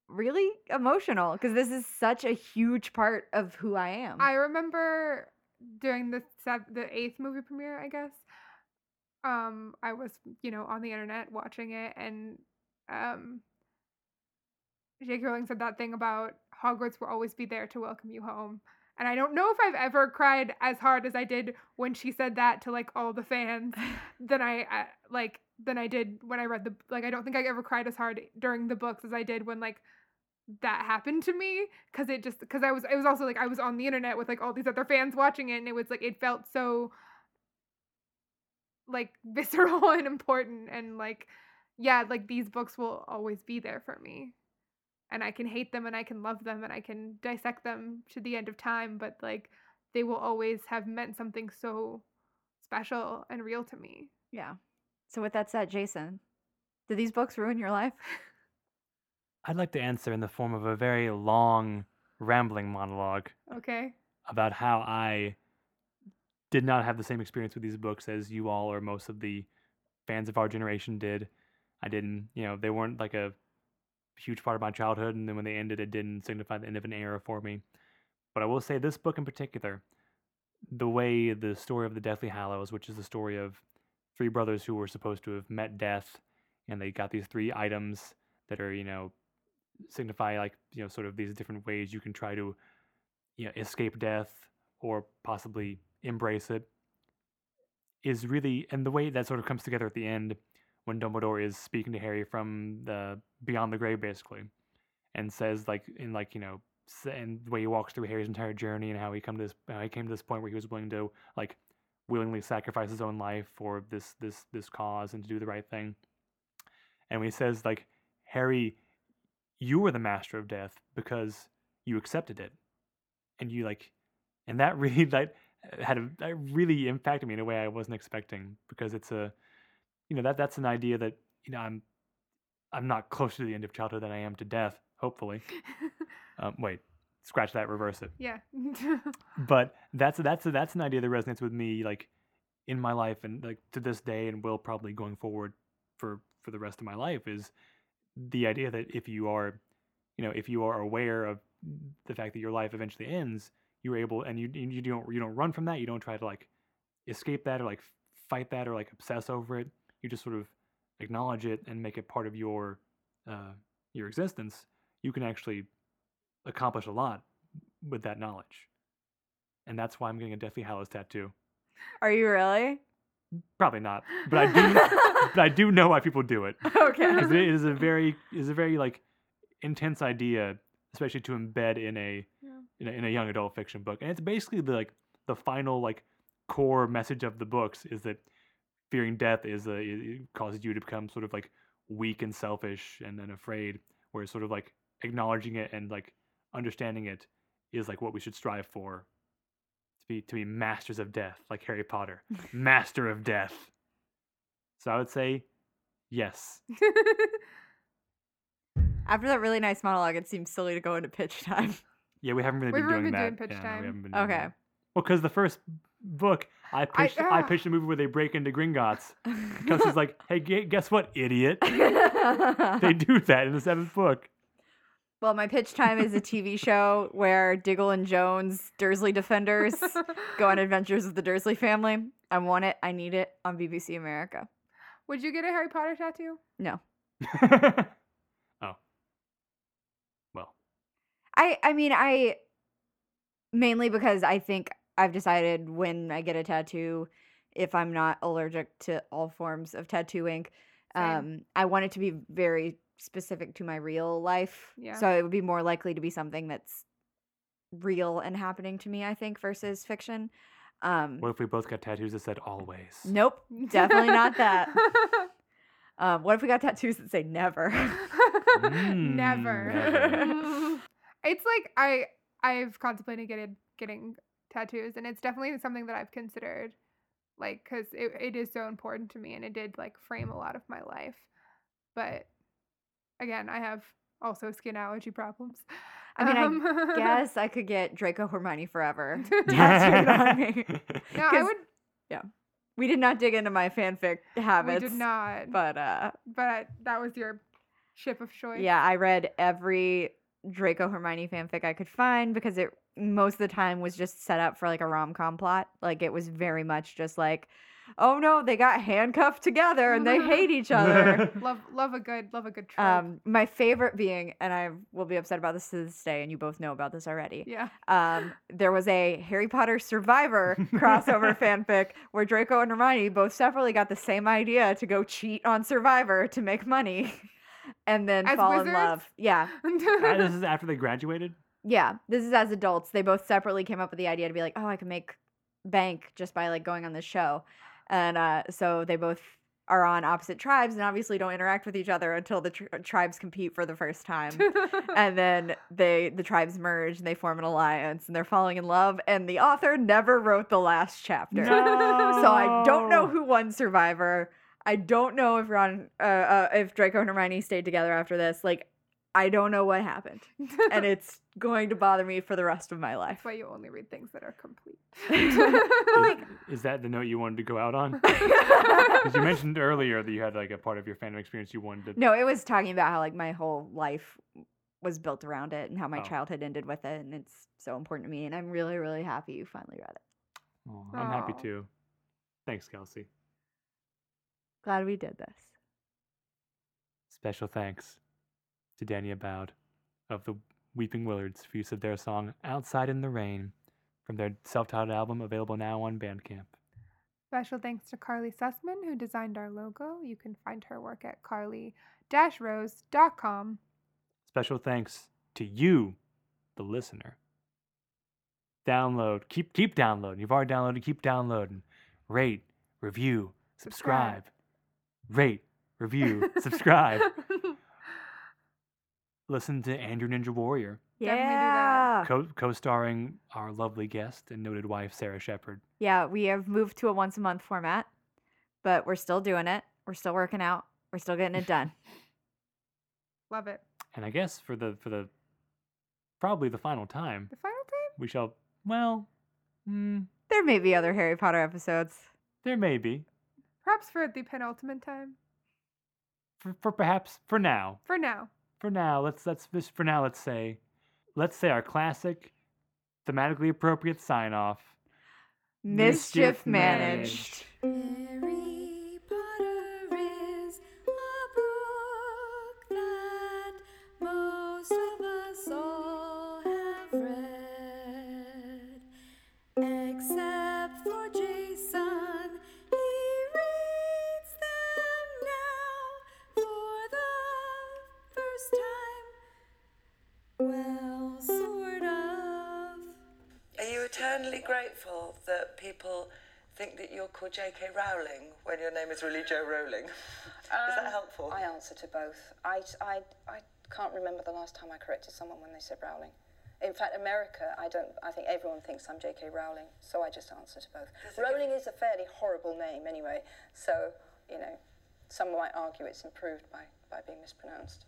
really emotional because this is such a huge part of who i am I remember during the sev- the eighth movie premiere, I guess. Um, I was you know on the internet watching it, and um, J.K. Rowling said that thing about Hogwarts will always be there to welcome you home. And I don't know if I've ever cried as hard as I did when she said that to like all the fans [LAUGHS] than I uh, like than I did when I read the like I don't think I ever cried as hard during the books as I did when like that happened to me because it just because I was it was also like I was on the internet with like all these other fans watching it and it was like it felt so like [LAUGHS] visceral and important and like yeah like these books will always be there for me and I can hate them and I can love them and I can dissect them to the end of time but like they will always have meant something so special and real to me. Yeah. So with that said jason did these books ruin your life [LAUGHS] I'd like to answer in the form of a very long, rambling monologue okay about how I did not have the same experience with these books as you all or most of the fans of our generation did. I didn't, you know, they weren't like a huge part of my childhood, and then when they ended, it didn't signify the end of an era for me. But I will say this book in particular, the way the story of the Deathly Hallows, which is the story of three brothers who were supposed to have met death, and they got these three items that are, you know, signify like, you know, sort of these different ways you can try to, you know, escape death or possibly embrace it, is really, and the way that sort of comes together at the end when Dumbledore is speaking to Harry from the beyond the grave, basically, and says like in like you know, and the way he walks through Harry's entire journey and how he come to this, how he came to this point where he was willing to like willingly sacrifice his own life for this this this cause and to do the right thing. And when he says like, Harry, you were the master of death because you accepted it, and you like, and that [LAUGHS] really like had a that really impacted me in a way I wasn't expecting because it's a you know that that's an idea that you know I'm I'm not closer to the end of childhood than I am to death. Hopefully, [LAUGHS] um, wait, scratch that, reverse it. yeah [LAUGHS] But that's that's that's an idea that resonates with me like in my life and like to this day and will probably going forward for for the rest of my life is the idea that if you are you know if you are aware of the fact that your life eventually ends you're able and you you don't you don't run from that you don't try to like escape that or like fight that or like obsess over it you just sort of acknowledge it and make it part of your uh, your existence you can actually accomplish a lot with that knowledge. And that's why i'm getting a deathly hallows tattoo. Are you really probably not but i do [LAUGHS] but i do know why people do it. Okay. Because it is a [LAUGHS] very is a very like intense idea especially to embed in a Yeah. in a, in a young adult fiction book. And it's basically the like the final like core message of the books is that fearing death is a it it causes you to become sort of like weak and selfish and then afraid whereas sort of like acknowledging it and like understanding it is like what we should strive for to be to be masters of death like harry potter master of death so i would say yes [LAUGHS] after that really nice monologue it seems silly to go into pitch time yeah we haven't [LAUGHS] really We've been doing been that doing pitch Yeah, time. we haven't been doing pitch time. okay that. Well, because the first book, I pitched, I, ah. pitched a movie where they break into Gringotts. [LAUGHS] Kelsey's like, "Hey, guess what, idiot? they do that in the seventh book." Well my pitch time is a [LAUGHS] tv show where diggle and jones dursley defenders go on adventures with the dursley family. I want it. I need it on bbc america. Would you get a Harry Potter tattoo? no. [LAUGHS] Oh, well, I I mean I mainly because I think I've decided when I get a tattoo, if I'm not allergic to all forms of tattoo ink. Um, I want it to be very specific to my real life. Yeah. So it would be more likely to be something that's real and happening to me, I think, versus fiction. Um, What if we both got tattoos that said always? nope, definitely not that. [LAUGHS] Um, what if we got tattoos that say never? Mm, [LAUGHS] never. never. [LAUGHS] it's like I I've contemplated getting getting tattoos, and it's definitely something that I've considered, like because it, it is so important to me, and it did like frame a lot of my life. But again, I have also skin allergy problems. I mean, I Um, Guess I could get Draco Hermione forever tattooed on me. no, I would. Yeah, we did not dig into my fanfic habits. we did not, But uh, but that was your ship of choice. yeah, I read every Draco Hermione fanfic I could find because it most of the time was just set up for like a rom com plot. Like it was very much just like, oh no, they got handcuffed together and they hate each [LAUGHS] other. [LAUGHS] Love love a good love a good trope. Um, my favorite being, and I will be upset about this to this day, and you both know about this already. yeah. Um, there was a Harry Potter Survivor [LAUGHS] crossover fanfic where Draco and Hermione both separately got the same idea to go cheat on Survivor to make money, and then As fall in love. Yeah, Ah, this is after they graduated. yeah. This is as adults. They both separately came up with the idea to be like, oh, I can make bank just by like going on this show, and uh, so they both are on opposite tribes and obviously don't interact with each other until the tr- tribes compete for the first time. [LAUGHS] and then they the tribes merge and they form an alliance and they're falling in love and the author never wrote the last chapter. So i don't know who won survivor. I don't know if ron uh, uh, if draco and hermione stayed together after this. Like i don't know what happened and [LAUGHS] it's going to bother me for the rest of my life That's why you only read things that are complete. [LAUGHS] Is, is that the note you wanted to go out on? [LAUGHS] Because you mentioned earlier that you had like a part of your fandom experience you wanted to. no it was talking about how like my whole life was built around it and how my Oh. childhood ended with it and it's so important to me and i'm really really happy you finally read it Oh, I'm happy too. Thanks, Kelsey. glad we did this Special thanks to Danny Abowd of the Weeping Willards for use of their song Outside in the Rain from their self titled album available now on Bandcamp. Special thanks to Carly Sussman, who designed our logo. You can find her work at carly-rose.com. Special thanks to you, the listener. Download, keep keep downloading. You've already downloaded, keep downloading. Rate, review, subscribe. Subscribe. Rate, review, [LAUGHS] subscribe. Listen to Andrew Ninja Warrior, yeah co co starring our lovely guest and noted wife Sarah Shepard. Yeah, we have moved to a once a month format, but we're still doing it. We're still working out. We're still getting it done. [LAUGHS] Love it. And I guess for the for the probably the final time, The final time? we shall well, mm, there may be other Harry Potter episodes. there may be Perhaps for the penultimate time. for, for perhaps for now. For now. For now, let's let's just for now let's say let's say our classic thematically appropriate sign off. Mischief Mischief managed. Harry is really Jo Rowling? is that Um, helpful? I answer to both. I, I, I can't remember the last time I corrected someone when they said Rowling. In fact, America, I don't. I think everyone thinks I'm J.K. Rowling, so I just answer to both. Does Rowling is a fairly horrible name, anyway. So you know, some might argue it's improved by by being mispronounced.